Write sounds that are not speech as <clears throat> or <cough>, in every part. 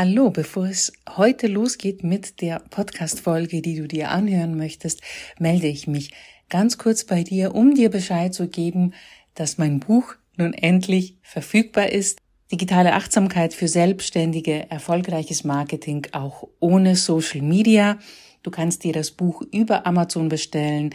Hallo, bevor es heute losgeht mit der Podcast-Folge, die du dir anhören möchtest, melde ich mich ganz kurz bei dir, um dir Bescheid zu geben, dass mein Buch nun endlich verfügbar ist. Digitale Achtsamkeit für Selbstständige, erfolgreiches Marketing auch ohne Social Media. Du kannst dir das Buch über Amazon bestellen.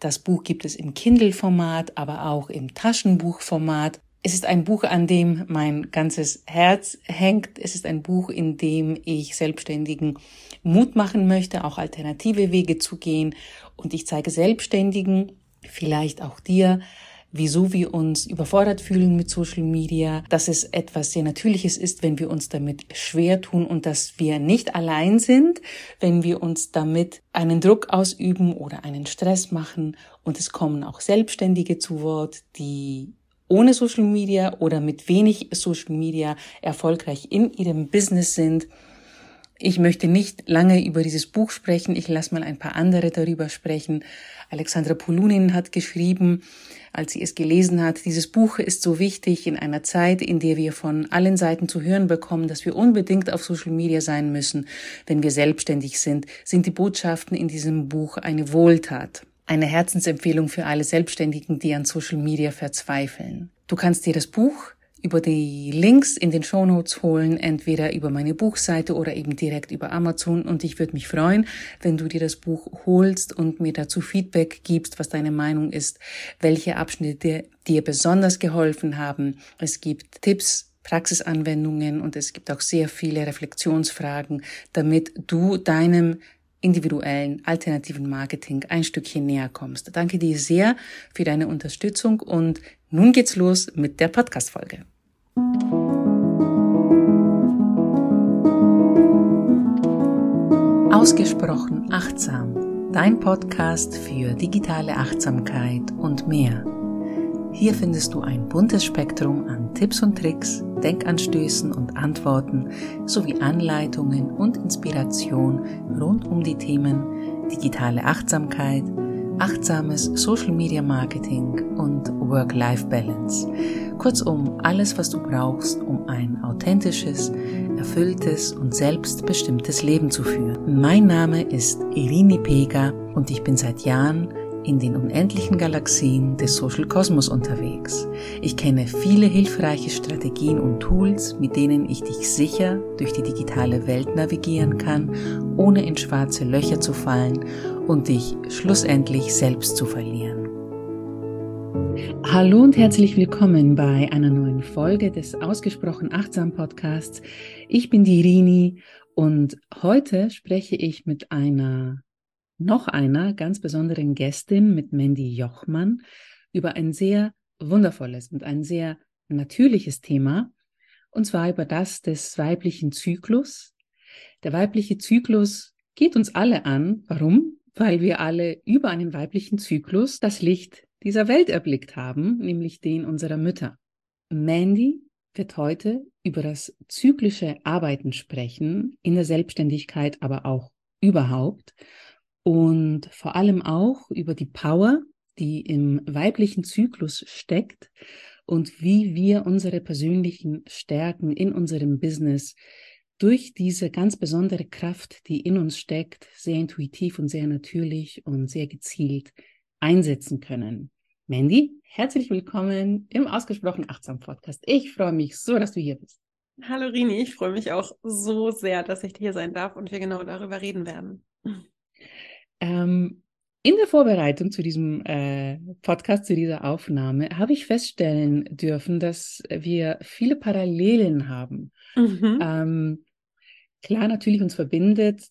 Das Buch gibt es im Kindle-Format, aber auch im Taschenbuchformat. Es ist ein Buch, an dem mein ganzes Herz hängt. Es ist ein Buch, in dem ich Selbstständigen Mut machen möchte, auch alternative Wege zu gehen. Und ich zeige Selbstständigen, vielleicht auch dir, wieso wir uns überfordert fühlen mit Social Media, dass es etwas sehr Natürliches ist, wenn wir uns damit schwer tun und dass wir nicht allein sind, wenn wir uns damit einen Druck ausüben oder einen Stress machen. Und es kommen auch Selbstständige zu Wort, die ohne Social Media oder mit wenig Social Media erfolgreich in ihrem Business sind. Ich möchte nicht lange über dieses Buch sprechen. Ich lasse mal ein paar andere darüber sprechen. Alexandra Polunin hat geschrieben, als sie es gelesen hat, dieses Buch ist so wichtig in einer Zeit, in der wir von allen Seiten zu hören bekommen, dass wir unbedingt auf Social Media sein müssen, wenn wir selbstständig sind, sind die Botschaften in diesem Buch eine Wohltat eine Herzensempfehlung für alle Selbstständigen, die an Social Media verzweifeln. Du kannst dir das Buch über die Links in den Show Notes holen, entweder über meine Buchseite oder eben direkt über Amazon. Und ich würde mich freuen, wenn du dir das Buch holst und mir dazu Feedback gibst, was deine Meinung ist, welche Abschnitte dir besonders geholfen haben. Es gibt Tipps, Praxisanwendungen und es gibt auch sehr viele Reflexionsfragen, damit du deinem individuellen alternativen Marketing ein Stückchen näher kommst. Danke dir sehr für deine Unterstützung und nun geht's los mit der Podcast-Folge. Ausgesprochen achtsam, dein Podcast für digitale Achtsamkeit und mehr. Hier findest du ein buntes Spektrum an Tipps und Tricks, Denkanstößen und Antworten sowie Anleitungen und Inspiration rund um die Themen digitale Achtsamkeit, achtsames Social Media Marketing und Work-Life-Balance. Kurzum, alles, was du brauchst, um ein authentisches, erfülltes und selbstbestimmtes Leben zu führen. Mein Name ist Irini Pega und ich bin seit Jahren in den unendlichen Galaxien des Social Kosmos unterwegs. Ich kenne viele hilfreiche Strategien und Tools, mit denen ich dich sicher durch die digitale Welt navigieren kann, ohne in schwarze Löcher zu fallen und dich schlussendlich selbst zu verlieren. Hallo und herzlich willkommen bei einer neuen Folge des Ausgesprochen Achtsam Podcasts. Ich bin die Rini und heute spreche ich mit einer noch einer ganz besonderen Gästin mit Mandy Jochmann über ein sehr wundervolles und ein sehr natürliches Thema, und zwar über das des weiblichen Zyklus. Der weibliche Zyklus geht uns alle an. Warum? Weil wir alle über einen weiblichen Zyklus das Licht dieser Welt erblickt haben, nämlich den unserer Mütter. Mandy wird heute über das zyklische Arbeiten sprechen, in der Selbstständigkeit, aber auch überhaupt und vor allem auch über die Power, die im weiblichen Zyklus steckt und wie wir unsere persönlichen Stärken in unserem Business durch diese ganz besondere Kraft, die in uns steckt, sehr intuitiv und sehr natürlich und sehr gezielt einsetzen können. Mandy, herzlich willkommen im Ausgesprochen Achtsam Podcast. Ich freue mich so, dass du hier bist. Hallo Rini, ich freue mich auch so sehr, dass ich hier sein darf und wir genau darüber reden werden. Ähm, in der Vorbereitung zu diesem äh, Podcast, zu dieser Aufnahme, habe ich feststellen dürfen, dass wir viele Parallelen haben. Mhm. Ähm, klar, natürlich uns verbindet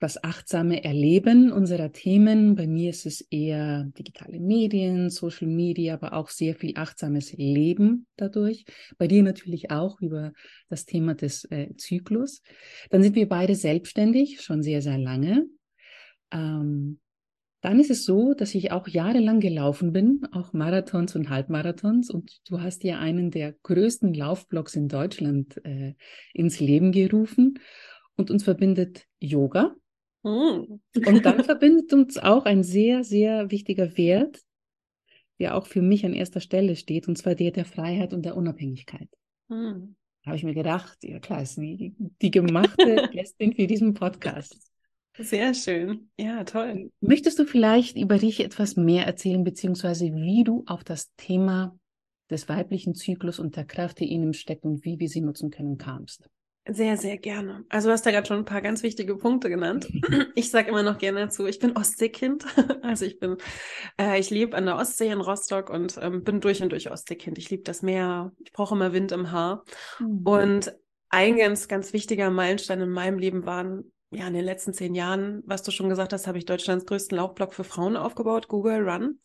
das achtsame Erleben unserer Themen. Bei mir ist es eher digitale Medien, Social Media, aber auch sehr viel achtsames Leben dadurch. Bei dir natürlich auch über das Thema des äh, Zyklus. Dann sind wir beide selbstständig, schon sehr, sehr lange. Ähm, dann ist es so, dass ich auch jahrelang gelaufen bin, auch Marathons und Halbmarathons. Und du hast ja einen der größten Laufblocks in Deutschland äh, ins Leben gerufen. Und uns verbindet Yoga. Mm. und dann <laughs> verbindet uns auch ein sehr, sehr wichtiger Wert, der auch für mich an erster Stelle steht, und zwar der der Freiheit und der Unabhängigkeit. Mm. habe ich mir gedacht, ja klar, ist die, die gemachte <laughs> Gästin für diesen Podcast. Sehr schön. Ja, toll. Möchtest du vielleicht über dich etwas mehr erzählen, beziehungsweise wie du auf das Thema des weiblichen Zyklus und der Kraft, die in ihm steckt und wie wir sie nutzen können, kamst? Sehr, sehr gerne. Also du hast da gerade schon ein paar ganz wichtige Punkte genannt. <laughs> Ich sage immer noch gerne dazu, ich bin Ostseekind. <laughs> Also ich bin, äh, ich lebe an der Ostsee in Rostock und ähm, bin durch und durch Ostseekind. Ich liebe das Meer. Ich brauche immer Wind im Haar. Mhm. Und ein ganz, ganz wichtiger Meilenstein in meinem Leben waren, ja, in den letzten zehn Jahren, was du schon gesagt hast, habe ich Deutschlands größten Laufblock für Frauen aufgebaut, Google Run.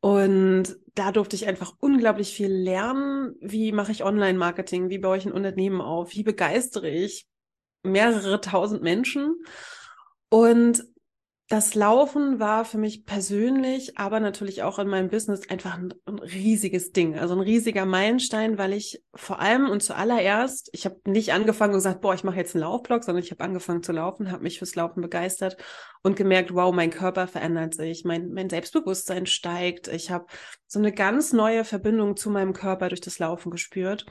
Und da durfte ich einfach unglaublich viel lernen. Wie mache ich Online-Marketing? Wie baue ich ein Unternehmen auf? Wie begeistere ich mehrere tausend Menschen? Und das Laufen war für mich persönlich, aber natürlich auch in meinem Business einfach ein, ein, riesiges Ding, also ein riesiger Meilenstein, weil ich vor allem und zuallererst, ich habe nicht angefangen und gesagt, boah, ich mache jetzt einen Laufblog, sondern ich habe angefangen zu laufen, habe mich fürs Laufen begeistert und gemerkt, wow, mein Körper verändert sich, mein, mein Selbstbewusstsein steigt, ich habe so eine ganz neue Verbindung zu meinem Körper durch das Laufen gespürt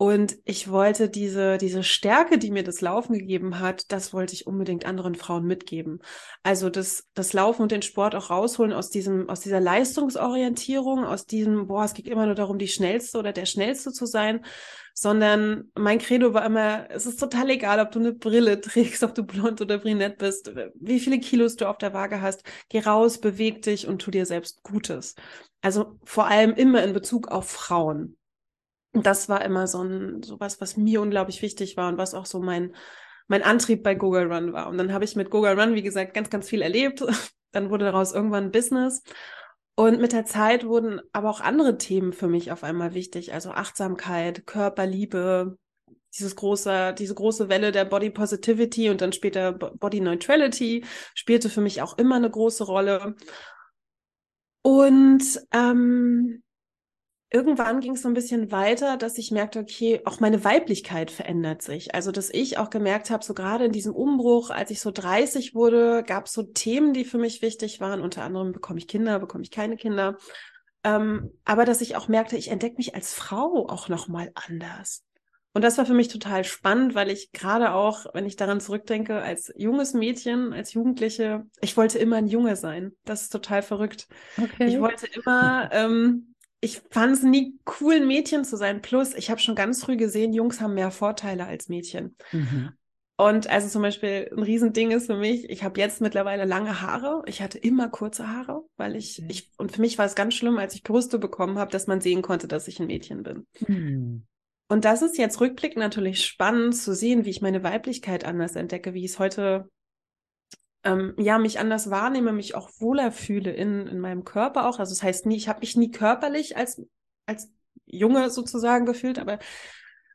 und ich wollte diese, diese Stärke, die mir das Laufen gegeben hat, das wollte ich unbedingt anderen Frauen mitgeben. Also das, das Laufen und den Sport auch rausholen aus diesem, aus dieser Leistungsorientierung, aus diesem, boah, es geht immer nur darum, die Schnellste oder der Schnellste zu sein, sondern mein Credo war immer, es ist total egal, ob du eine Brille trägst, ob du blond oder brünett bist, wie viele Kilos du auf der Waage hast, geh raus, beweg dich und tu dir selbst Gutes. Also vor allem immer in Bezug auf Frauen. Das war immer so ein, sowas, was mir unglaublich wichtig war und was auch so mein, mein Antrieb bei Google Run war. Und dann habe ich mit Google Run, wie gesagt, ganz, ganz viel erlebt. <laughs> Dann wurde daraus irgendwann ein Business. Und mit der Zeit wurden aber auch andere Themen für mich auf einmal wichtig. Also Achtsamkeit, Körperliebe, dieses große, diese große Welle der Body Positivity und dann später Body Neutrality spielte für mich auch immer eine große Rolle. Und ähm, irgendwann ging es so ein bisschen weiter, dass ich merkte, okay, auch meine Weiblichkeit verändert sich. Also, dass ich auch gemerkt habe, so gerade in diesem Umbruch, als ich so 30 wurde, gab es so Themen, die für mich wichtig waren. Unter anderem bekomme ich Kinder, bekomme ich keine Kinder. Ähm, aber dass ich auch merkte, ich entdecke mich als Frau auch nochmal anders. Und das war für mich total spannend, weil ich gerade auch, wenn ich daran zurückdenke, als junges Mädchen, als Jugendliche, ich wollte immer ein Junge sein. Das ist total verrückt. Okay. Ich wollte immer ähm, ich fand es nie cool, ein Mädchen zu sein. Plus, ich habe schon ganz früh gesehen, Jungs haben mehr Vorteile als Mädchen. Mhm. Und also zum Beispiel ein Riesending ist für mich, ich habe jetzt mittlerweile lange Haare. Ich hatte immer kurze Haare, weil ich, okay. ich und für mich war es ganz schlimm, als ich Brüste bekommen habe, dass man sehen konnte, dass ich ein Mädchen bin. Mhm. Und das ist jetzt rückblickend natürlich spannend zu sehen, wie ich meine Weiblichkeit anders entdecke, wie ich es heute ähm, ja, mich anders wahrnehme, mich auch wohler fühle in, in meinem Körper auch. Also das heißt nie, ich habe mich nie körperlich als, als Junge sozusagen gefühlt, aber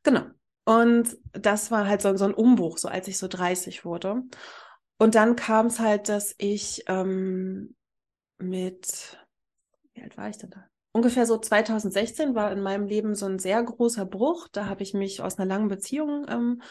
genau. Und das war halt so, so ein Umbruch, so als ich so 30 wurde. Und dann kam es halt, dass ich ähm, mit, wie alt war ich denn da? Ungefähr so 2016 war in meinem Leben so ein sehr großer Bruch. Da habe ich mich aus einer langen Beziehung ähm,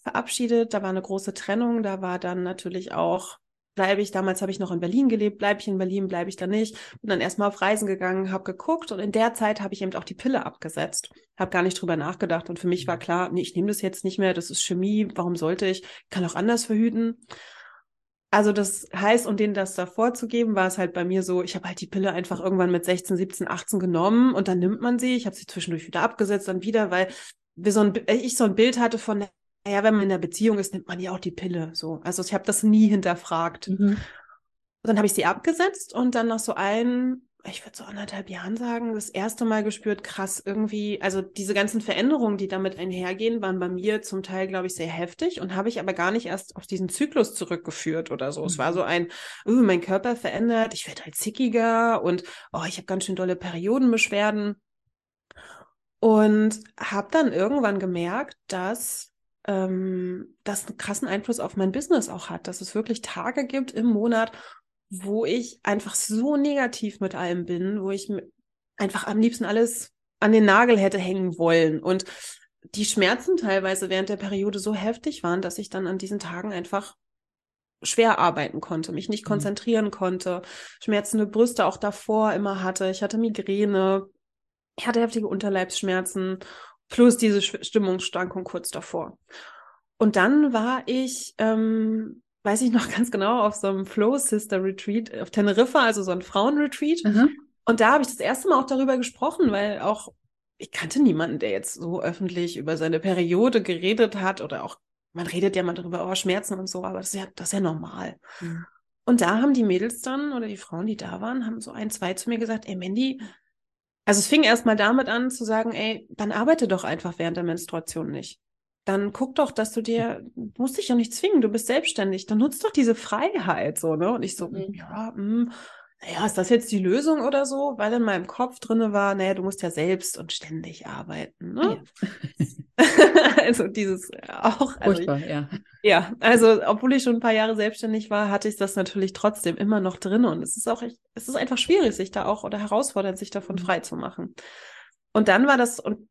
verabschiedet. Da war eine große Trennung. Da war dann natürlich auch, bleibe ich, damals habe ich noch in Berlin gelebt, bleibe ich in Berlin, bleibe ich da nicht. Bin dann erstmal auf Reisen gegangen, habe geguckt und in der Zeit habe ich eben auch die Pille abgesetzt. Habe gar nicht drüber nachgedacht und für mich war klar, nee, ich nehme das jetzt nicht mehr, das ist Chemie, warum sollte ich? Kann auch anders verhüten. Also das heißt, um denen das davor zu geben, war es halt bei mir so, ich habe halt die Pille einfach irgendwann mit 16, 17, 18 genommen und dann nimmt man sie. Ich habe sie zwischendurch wieder abgesetzt, dann wieder, weil wir so ein, ich so ein Bild hatte von, naja, wenn man in einer Beziehung ist, nimmt man ja auch die Pille. So. Also ich habe das nie hinterfragt. Mhm. Dann habe ich sie abgesetzt und dann nach so ein, ich würde so anderthalb Jahren sagen, das erste Mal gespürt, krass, irgendwie, also diese ganzen Veränderungen, die damit einhergehen, waren bei mir zum Teil, glaube ich, sehr heftig und habe ich aber gar nicht erst auf diesen Zyklus zurückgeführt oder so. Mhm. Es war so mhm. ein, uh, mein Körper verändert, ich werde halt zickiger und oh, ich habe ganz schön dolle Periodenbeschwerden. Und habe dann irgendwann gemerkt, dass ähm, das einen krassen Einfluss auf mein Business auch hat, dass es wirklich Tage gibt im Monat, wo ich einfach so negativ mit allem bin, wo ich einfach am liebsten alles an den Nagel hätte hängen wollen und die Schmerzen teilweise während der Periode so heftig waren, dass ich dann an diesen Tagen einfach schwer arbeiten konnte, mich nicht mhm. konzentrieren konnte, schmerzende Brüste auch davor immer hatte, ich hatte Migräne, ich hatte heftige Unterleibsschmerzen plus diese Stimmungsschwankung kurz davor. Und dann war ich, ähm, weiß ich noch <laughs> ganz genau, auf so einem Flow Sister Retreat auf Teneriffa, also so ein Frauenretreat. Mhm. Und da habe ich das erste Mal auch darüber gesprochen, weil auch ich kannte niemanden, der jetzt so öffentlich über seine Periode geredet hat oder auch, man redet ja mal darüber, oh, Schmerzen und so, aber das ist ja, das ist ja normal. Mhm. Und da haben die Mädels dann oder die Frauen, die da waren, haben so ein, zwei zu mir gesagt, ey Mandy, also es fing erst mal damit an zu sagen, ey, dann arbeite doch einfach während der Menstruation nicht. Dann guck doch, dass du dir, du musst dich ja nicht zwingen, du bist selbstständig, dann nutzt doch diese Freiheit so, ne? Und ich so, mhm. ja, mh, hm, naja, ist das jetzt die Lösung oder so? Weil in meinem Kopf drinne war, naja, du musst ja selbst und ständig arbeiten. Ne? Ja. <laughs> also dieses auch. Also Furchtbar, ich, ja. Ja, also obwohl ich schon ein paar Jahre selbstständig war, hatte ich das natürlich trotzdem immer noch drin. Und es ist auch, echt, es ist einfach schwierig, sich da auch oder herausfordernd, sich davon mhm. frei zu machen. Und dann war das, und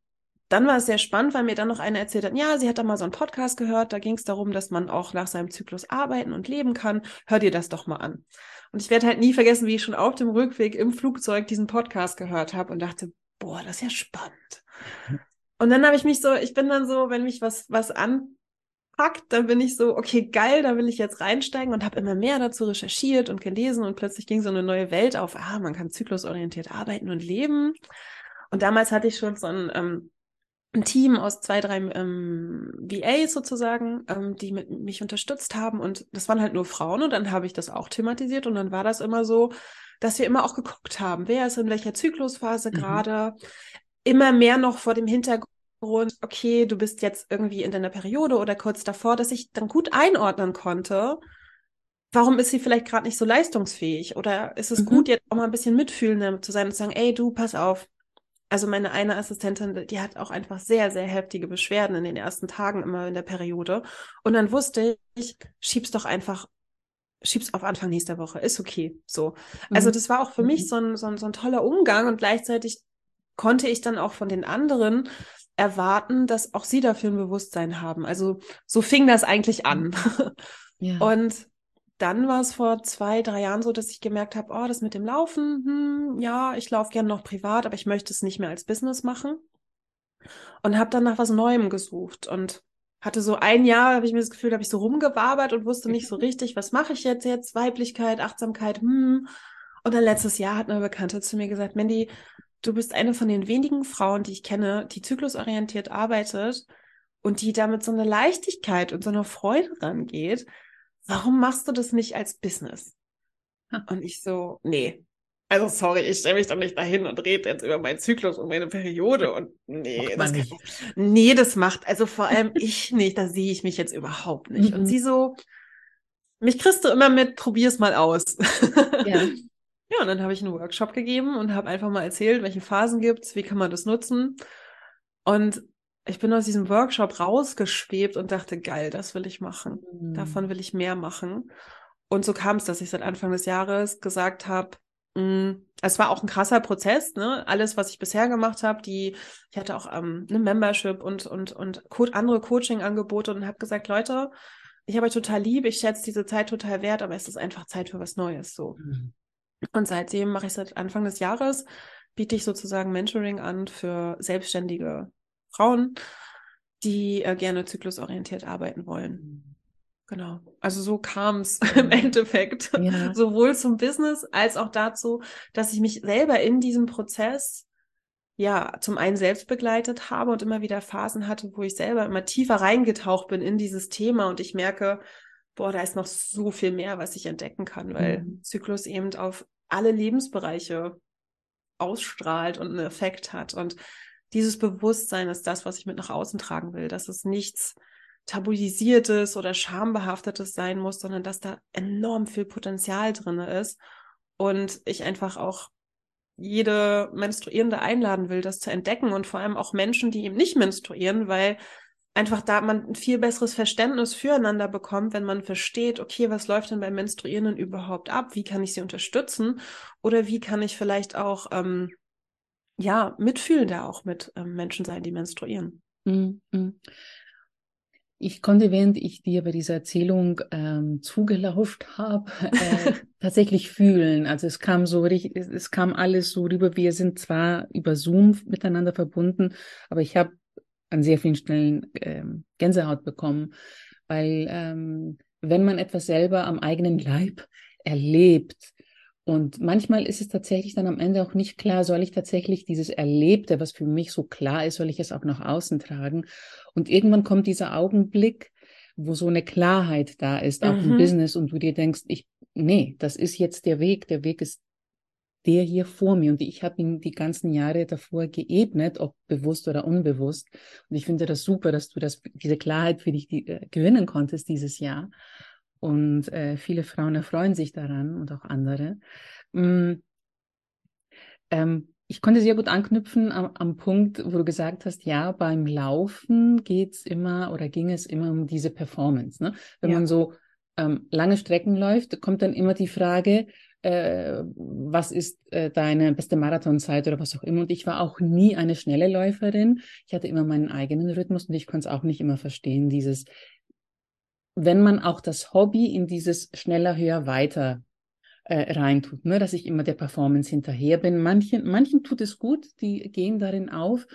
dann war es sehr spannend, weil mir dann noch eine erzählt hat, ja, sie hat da mal so einen Podcast gehört, da ging es darum, dass man auch nach seinem Zyklus arbeiten und leben kann. Hör dir das doch mal an. Und ich werde halt nie vergessen, wie ich schon auf dem Rückweg im Flugzeug diesen Podcast gehört habe und dachte, boah, das ist ja spannend. <laughs> Und dann habe ich mich so, ich bin dann so, wenn mich was, was anpackt, dann bin ich so, okay, geil, da will ich jetzt reinsteigen und habe immer mehr dazu recherchiert und gelesen und plötzlich ging so eine neue Welt auf, ah, man kann zyklusorientiert arbeiten und leben. Und damals hatte ich schon so ein, ähm, ein Team aus zwei, drei ähm, VAs sozusagen, ähm, die mit, mich unterstützt haben. Und das waren halt nur Frauen. Und dann habe ich das auch thematisiert. Und dann war das immer so, dass wir immer auch geguckt haben, wer ist in welcher Zyklusphase mhm. gerade. Immer mehr noch vor dem Hintergrund, okay, du bist jetzt irgendwie in deiner Periode oder kurz davor, dass ich dann gut einordnen konnte. Warum ist sie vielleicht gerade nicht so leistungsfähig? Oder ist es mhm. gut, jetzt auch mal ein bisschen mitfühlender zu sein und zu sagen, ey, du, pass auf, also meine eine Assistentin, die hat auch einfach sehr, sehr heftige Beschwerden in den ersten Tagen immer in der Periode. Und dann wusste ich, schieb's doch einfach, schieb's auf Anfang nächster Woche, ist okay. So. Also mhm. das war auch für mich mhm. so ein, so, ein, so ein toller Umgang und gleichzeitig konnte ich dann auch von den anderen erwarten, dass auch sie dafür ein Bewusstsein haben. Also so fing das eigentlich an. Ja. <laughs> Und dann war es vor zwei, drei Jahren so, dass ich gemerkt habe, oh, das mit dem Laufen, hm, ja, ich laufe gerne noch privat, aber ich möchte es nicht mehr als Business machen. Und habe dann nach was Neuem gesucht und hatte so ein Jahr, habe ich mir das Gefühl, habe ich so rumgewabert und wusste nicht so <laughs> richtig, was mache ich jetzt jetzt? Weiblichkeit, Achtsamkeit, hm. Und dann letztes Jahr hat eine Bekannte zu mir gesagt, Mandy, du bist eine von den wenigen Frauen, die ich kenne, die zyklusorientiert arbeitet und die damit so eine Leichtigkeit und so eine Freude rangeht warum machst du das nicht als Business? Und ich so, nee. Also sorry, ich stelle mich doch nicht dahin und rede jetzt über meinen Zyklus und meine Periode und nee, das kann, nee, das macht also vor allem ich nicht, da sehe ich mich jetzt überhaupt nicht. Mhm. Und sie so, mich kriegst du immer mit, probier's mal aus. Ja. <laughs> ja, und dann habe ich einen Workshop gegeben und habe einfach mal erzählt, welche Phasen gibt's, wie kann man das nutzen. Und ich bin aus diesem Workshop rausgeschwebt und dachte, geil, das will ich machen. Mhm. Davon will ich mehr machen. Und so kam es, dass ich seit Anfang des Jahres gesagt habe, mm, es war auch ein krasser Prozess, ne? Alles, was ich bisher gemacht habe, die, ich hatte auch ähm, eine Membership und und und andere Coaching-Angebote und habe gesagt, Leute, ich habe euch total lieb, ich schätze diese Zeit total wert, aber es ist einfach Zeit für was Neues so. Mhm. Und seitdem mache ich seit Anfang des Jahres biete ich sozusagen Mentoring an für selbstständige Frauen, die äh, gerne zyklusorientiert arbeiten wollen. Genau. Also so kam es <laughs> im Endeffekt ja. sowohl zum Business als auch dazu, dass ich mich selber in diesem Prozess ja zum einen selbst begleitet habe und immer wieder Phasen hatte, wo ich selber immer tiefer reingetaucht bin in dieses Thema und ich merke, boah, da ist noch so viel mehr, was ich entdecken kann, weil mhm. Zyklus eben auf alle Lebensbereiche ausstrahlt und einen Effekt hat und dieses Bewusstsein ist das, was ich mit nach außen tragen will, dass es nichts tabuisiertes oder schambehaftetes sein muss, sondern dass da enorm viel Potenzial drin ist und ich einfach auch jede Menstruierende einladen will, das zu entdecken und vor allem auch Menschen, die eben nicht menstruieren, weil einfach da man ein viel besseres Verständnis füreinander bekommt, wenn man versteht, okay, was läuft denn bei Menstruierenden überhaupt ab? Wie kann ich sie unterstützen? Oder wie kann ich vielleicht auch ähm, ja, mitfühlender auch mit ähm, Menschen sein, die menstruieren. Mhm. Ich konnte, während ich dir bei dieser Erzählung ähm, zugelauft habe, äh, <laughs> tatsächlich fühlen. Also es kam so richtig, es, es, kam alles so rüber. Wir sind zwar über Zoom miteinander verbunden, aber ich habe an sehr vielen Stellen ähm, Gänsehaut bekommen, weil ähm, wenn man etwas selber am eigenen Leib erlebt, und manchmal ist es tatsächlich dann am Ende auch nicht klar, soll ich tatsächlich dieses Erlebte, was für mich so klar ist, soll ich es auch nach außen tragen? Und irgendwann kommt dieser Augenblick, wo so eine Klarheit da ist, auch mhm. im Business, und du dir denkst, ich, nee, das ist jetzt der Weg, der Weg ist der hier vor mir und ich habe ihn die ganzen Jahre davor geebnet, ob bewusst oder unbewusst. Und ich finde das super, dass du das, diese Klarheit für dich die, äh, gewinnen konntest dieses Jahr. Und äh, viele Frauen erfreuen sich daran und auch andere. Mm, ähm, ich konnte sehr gut anknüpfen am, am, Punkt, wo du gesagt hast, ja, beim Laufen geht's immer oder ging es immer um diese Performance. Ne? Wenn ja. man so ähm, lange Strecken läuft, kommt dann immer die Frage, äh, was ist äh, deine beste Marathonzeit oder was auch immer. Und ich war auch nie eine schnelle Läuferin. Ich hatte immer meinen eigenen Rhythmus und ich konnte es auch nicht immer verstehen, dieses, wenn man auch das Hobby in dieses schneller, höher, weiter äh, reintut, ne? dass ich immer der Performance hinterher bin. Manchen, manchen tut es gut, die gehen darin auf.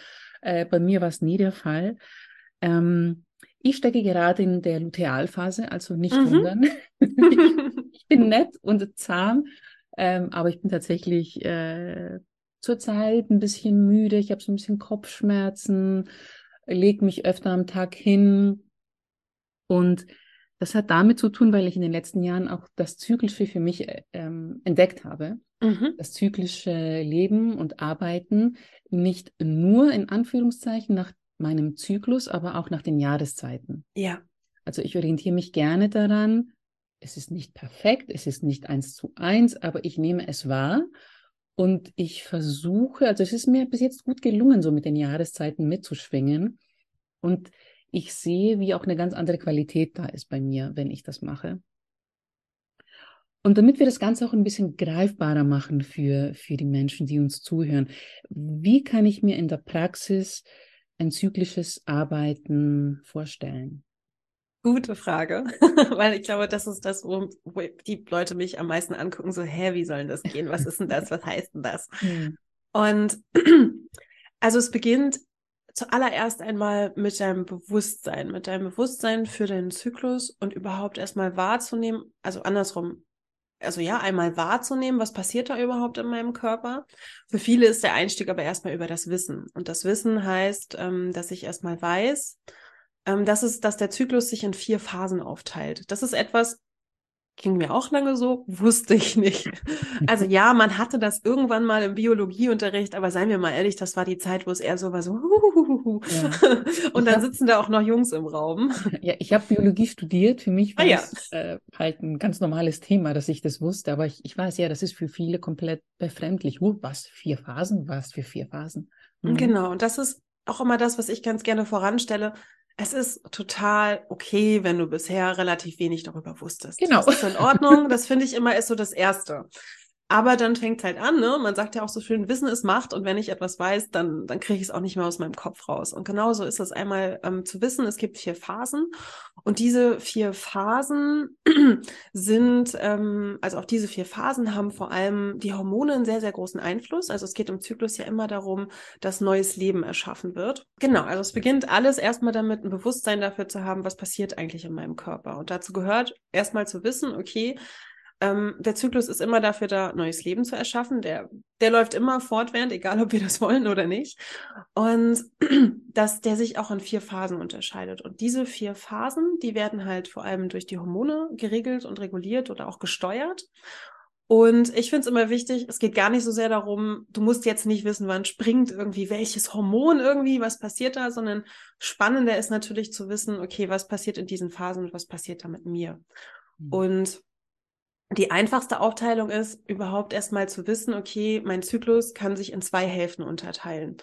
Äh, bei mir war es nie der Fall. Ähm, ich stecke gerade in der Lutealphase, also nicht mhm. wundern. <laughs> ich, bin nett und zahm, ähm, aber ich bin tatsächlich äh, zurzeit ein bisschen müde. Ich habe so ein bisschen Kopfschmerzen, lege mich öfter am Tag hin und das hat damit zu tun, weil ich in den letzten Jahren auch das Zyklische für mich äh, ähm, entdeckt habe. Mhm. Das zyklische Leben und Arbeiten nicht nur in Anführungszeichen nach meinem Zyklus, aber auch nach den Jahreszeiten. Ja. Also ich orientiere mich gerne daran. Es ist nicht perfekt, es ist nicht eins zu eins, aber ich nehme es wahr und ich versuche, also es ist mir bis jetzt gut gelungen, so mit den Jahreszeiten mitzuschwingen. Und ich sehe, wie auch eine ganz andere Qualität da ist bei mir, wenn ich das mache. Und damit wir das Ganze auch ein bisschen greifbarer machen für, für die Menschen, die uns zuhören, wie kann ich mir in der Praxis ein zyklisches Arbeiten vorstellen? Gute Frage, <laughs> weil ich glaube, das ist das, wo, wo, die Leute mich am meisten angucken, so, hä, wie soll denn das gehen? Was ist denn das? Was heißt denn das? <laughs> Und <clears throat> also es beginnt zuallererst einmal mit deinem Bewusstsein, mit deinem Bewusstsein für deinen Zyklus und überhaupt erstmal wahrzunehmen, also andersrum, also ja, einmal wahrzunehmen, was passiert da überhaupt in meinem Körper. Für viele ist der Einstieg aber erstmal über das Wissen. Und das Wissen heißt, ähm, dass ich erstmal weiß, ähm, dass es, dass der Zyklus sich in vier Phasen aufteilt. Das ist etwas, Ging mir auch lange so, wusste ich nicht. Also ja, man hatte das irgendwann mal im Biologieunterricht, aber seien wir mal ehrlich, das war die Zeit, wo es eher so war, so ja. <laughs> und dann hab, sitzen da auch noch Jungs im Raum. Ja, ich habe Biologie studiert. Für mich war ah, es äh, halt ein ganz normales Thema, dass ich das wusste, aber ich, ich weiß ja, das ist für viele komplett befremdlich. Uh, was, vier Phasen? Was für vier Phasen? Mhm. Genau, und das ist auch immer das, was ich ganz gerne voranstelle es ist total okay, wenn du bisher relativ wenig darüber wusstest. Genau. Das ist in Ordnung. Das finde ich immer ist so das Erste. Aber dann fängt halt an, ne? Man sagt ja auch so schön, Wissen ist Macht und wenn ich etwas weiß, dann, dann kriege ich es auch nicht mehr aus meinem Kopf raus. Und genauso ist es einmal ähm, zu wissen, es gibt vier Phasen und diese vier Phasen <clears throat> sind, ähm, also auch diese vier Phasen haben vor allem die Hormone einen sehr, sehr großen Einfluss. Also es geht im Zyklus ja immer darum, dass neues Leben erschaffen wird. Genau, also es beginnt alles erstmal damit, ein Bewusstsein dafür zu haben, was passiert eigentlich in meinem Körper. Und dazu gehört erstmal zu wissen, okay, ähm, der Zyklus ist immer dafür da, neues Leben zu erschaffen. Der, der läuft immer fortwährend, egal ob wir das wollen oder nicht. Und <clears throat> dass der sich auch in vier Phasen unterscheidet. Und diese vier Phasen, die werden halt vor allem durch die Hormone geregelt und reguliert oder auch gesteuert. Und ich finde es immer wichtig, es geht gar nicht so sehr darum, du musst jetzt nicht wissen, wann springt irgendwie welches Hormon irgendwie, was passiert da, sondern spannender ist natürlich zu wissen, okay, was passiert in diesen Phasen und was passiert da mit mir. Mhm. Und die einfachste Aufteilung ist, überhaupt erstmal zu wissen, okay, mein Zyklus kann sich in zwei Hälften unterteilen.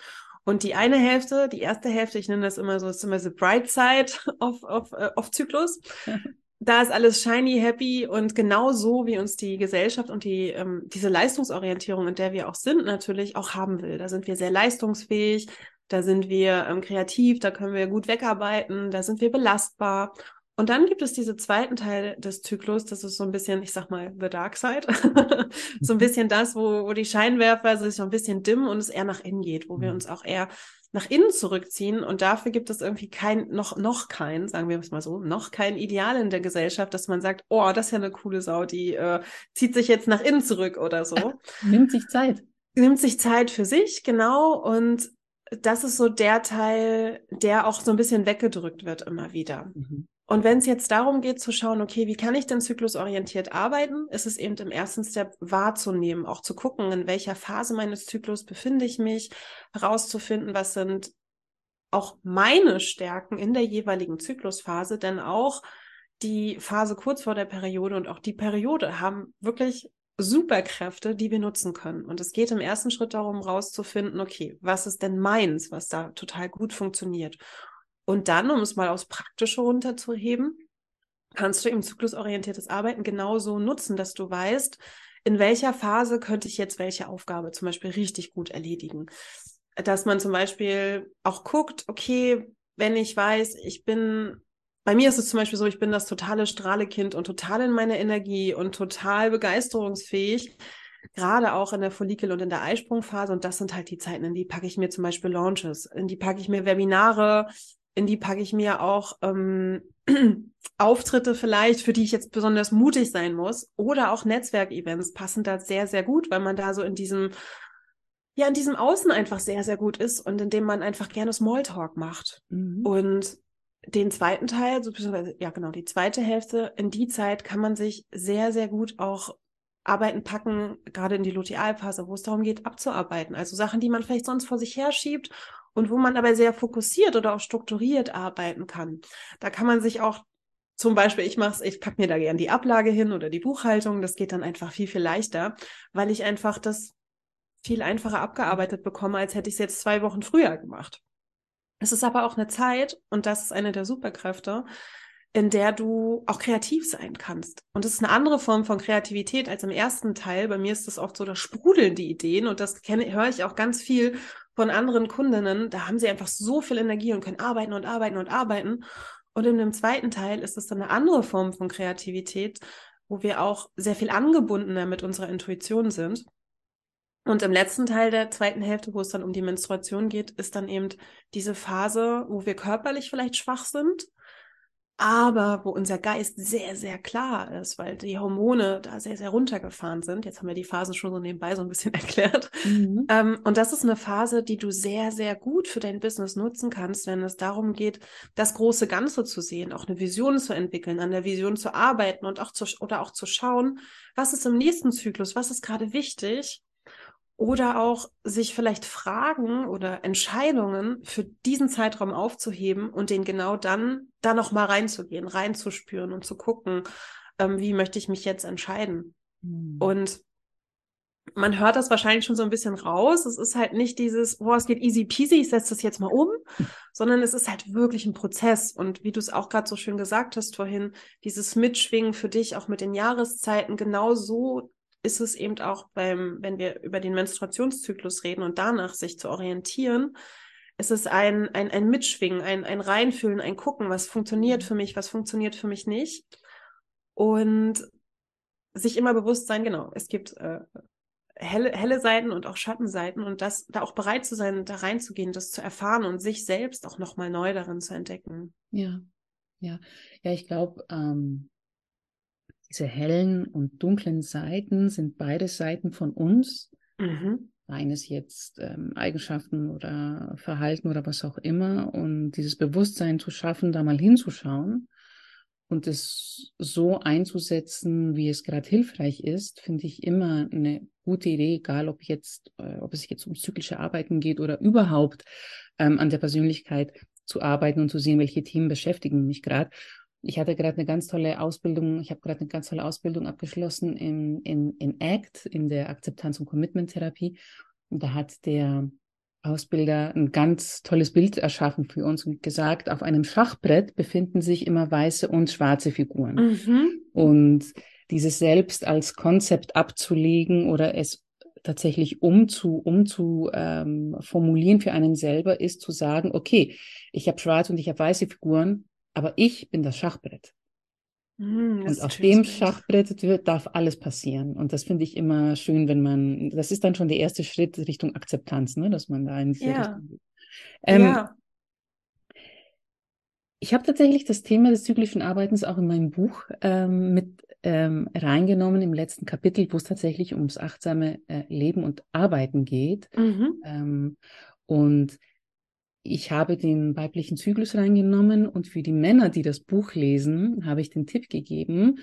Und die eine Hälfte, die erste Hälfte, ich nenne das immer so, ist immer the bright side <laughs> of, of, uh, of Zyklus. <laughs> da ist alles shiny, happy und genau so, wie uns die Gesellschaft und die, ähm, diese Leistungsorientierung, in der wir auch sind, natürlich auch haben will. Da sind wir sehr leistungsfähig, da sind wir ähm, kreativ, da können wir gut wegarbeiten, da sind wir belastbar. Und dann gibt es diesen zweiten Teil des Zyklus, das ist so ein bisschen, ich sag mal, the dark side. <laughs> so ein mhm. bisschen das, wo, wo die Scheinwerfer sich so ein bisschen dimmen und es eher nach innen geht, wo wir mhm. uns auch eher nach innen zurückziehen und dafür gibt es irgendwie kein, noch, noch kein, sagen wir es mal so, noch kein Ideal in der Gesellschaft, dass man sagt, oh, das ist ja eine coole Sau, die äh, zieht sich jetzt nach innen zurück oder so. <laughs> Nimmt sich Zeit. Nimmt sich Zeit für sich, genau. Und das ist so der Teil, der auch so ein bisschen weggedrückt wird immer wieder. Mhm. Und wenn es jetzt darum geht zu schauen, okay, wie kann ich denn zyklusorientiert arbeiten, ist es eben im ersten Step wahrzunehmen, auch zu gucken, in welcher Phase meines Zyklus befinde ich mich, herauszufinden, was sind auch meine Stärken in der jeweiligen Zyklusphase, denn auch die Phase kurz vor der Periode und auch die Periode haben wirklich Superkräfte, die wir nutzen können. Und es geht im ersten Schritt darum, herauszufinden, okay, was ist denn meins, was da total gut funktioniert? Und dann, um es mal aufs Praktische runterzuheben, kannst du im zyklusorientiertes Arbeiten genauso nutzen, dass du weißt, in welcher Phase könnte ich jetzt welche Aufgabe zum Beispiel richtig gut erledigen. Dass man zum Beispiel auch guckt, okay, wenn ich weiß, ich bin, bei mir ist es zum Beispiel so, ich bin das totale Strahlekind und total in meiner Energie und total begeisterungsfähig, gerade auch in der Follikel- und in der Eisprungphase. Und das sind halt die Zeiten, in die packe ich mir zum Beispiel Launches, in die packe ich mir Webinare, in die packe ich mir auch ähm, <clears throat> Auftritte vielleicht, für die ich jetzt besonders mutig sein muss. Oder auch Netzwerkevents passen da sehr, sehr gut, weil man da so in diesem, ja, in diesem Außen einfach sehr, sehr gut ist und in dem man einfach gerne Smalltalk macht. Mhm. Und den zweiten Teil, so beziehungsweise, ja genau, die zweite Hälfte, in die Zeit kann man sich sehr, sehr gut auch Arbeiten packen, gerade in die Lutealphase, wo es darum geht, abzuarbeiten. Also Sachen, die man vielleicht sonst vor sich herschiebt und wo man aber sehr fokussiert oder auch strukturiert arbeiten kann. Da kann man sich auch zum Beispiel, ich mache ich packe mir da gern die Ablage hin oder die Buchhaltung, das geht dann einfach viel, viel leichter, weil ich einfach das viel einfacher abgearbeitet bekomme, als hätte ich es jetzt zwei Wochen früher gemacht. Es ist aber auch eine Zeit, und das ist eine der Superkräfte, in der du auch kreativ sein kannst. Und das ist eine andere Form von Kreativität als im ersten Teil. Bei mir ist das oft so, da sprudeln die Ideen und das kenne, höre ich auch ganz viel von anderen Kundinnen. Da haben sie einfach so viel Energie und können arbeiten und arbeiten und arbeiten. Und in dem zweiten Teil ist es dann eine andere Form von Kreativität, wo wir auch sehr viel angebundener mit unserer Intuition sind. Und im letzten Teil der zweiten Hälfte, wo es dann um die Menstruation geht, ist dann eben diese Phase, wo wir körperlich vielleicht schwach sind, aber wo unser Geist sehr, sehr klar ist, weil die Hormone da sehr, sehr runtergefahren sind. Jetzt haben wir die Phasen schon so nebenbei so ein bisschen <laughs> erklärt. Mhm. Ähm, und das ist eine Phase, die du sehr, sehr gut für dein Business nutzen kannst, wenn es darum geht, das große Ganze zu sehen, auch eine Vision zu entwickeln, an der Vision zu arbeiten und auch zu, oder auch zu schauen, was ist im nächsten Zyklus, was ist gerade wichtig oder auch sich vielleicht Fragen oder Entscheidungen für diesen Zeitraum aufzuheben und den genau dann da noch mal reinzugehen, reinzuspüren und zu gucken, ähm, wie möchte ich mich jetzt entscheiden. Mhm. Und man hört das wahrscheinlich schon so ein bisschen raus. Es ist halt nicht dieses, boah, es geht easy peasy, ich setze das jetzt mal um, <laughs> sondern es ist halt wirklich ein Prozess. Und wie du es auch gerade so schön gesagt hast vorhin, dieses Mitschwingen für dich auch mit den Jahreszeiten genau so ist es eben auch beim, wenn wir über den Menstruationszyklus reden und danach sich zu orientieren, ist es ein, ein, ein Mitschwingen, ein, ein Reinfühlen, ein Gucken, was funktioniert mhm. für mich, was funktioniert für mich nicht. Und sich immer bewusst sein, genau, es gibt äh, helle, helle Seiten und auch Schattenseiten und das, da auch bereit zu sein, da reinzugehen, das zu erfahren und sich selbst auch nochmal neu darin zu entdecken. Ja, ja, ja, ich glaube, ähm, diese hellen und dunklen Seiten sind beide Seiten von uns. Mhm. Eines jetzt ähm, Eigenschaften oder Verhalten oder was auch immer. Und dieses Bewusstsein zu schaffen, da mal hinzuschauen und es so einzusetzen, wie es gerade hilfreich ist, finde ich immer eine gute Idee, egal ob jetzt, äh, ob es jetzt um zyklische Arbeiten geht oder überhaupt ähm, an der Persönlichkeit zu arbeiten und zu sehen, welche Themen beschäftigen mich gerade ich hatte gerade eine ganz tolle Ausbildung, ich habe gerade eine ganz tolle Ausbildung abgeschlossen in, in, in ACT, in der Akzeptanz- und Commitment-Therapie. Und da hat der Ausbilder ein ganz tolles Bild erschaffen für uns und gesagt, auf einem Schachbrett befinden sich immer weiße und schwarze Figuren. Mhm. Und dieses selbst als Konzept abzulegen oder es tatsächlich umzu, umzu ähm, formulieren für einen selber ist zu sagen, okay, ich habe schwarze und ich habe weiße Figuren, aber ich bin das Schachbrett. Mm, das und auf dem Schachbrett wird, darf alles passieren. Und das finde ich immer schön, wenn man, das ist dann schon der erste Schritt Richtung Akzeptanz, ne? dass man da in diese ja. Richtung geht. Ähm, ja. Ich habe tatsächlich das Thema des zyklischen Arbeitens auch in meinem Buch ähm, mit ähm, reingenommen im letzten Kapitel, wo es tatsächlich ums achtsame äh, Leben und Arbeiten geht. Mhm. Ähm, und ich habe den weiblichen Zyklus reingenommen und für die Männer, die das Buch lesen, habe ich den Tipp gegeben,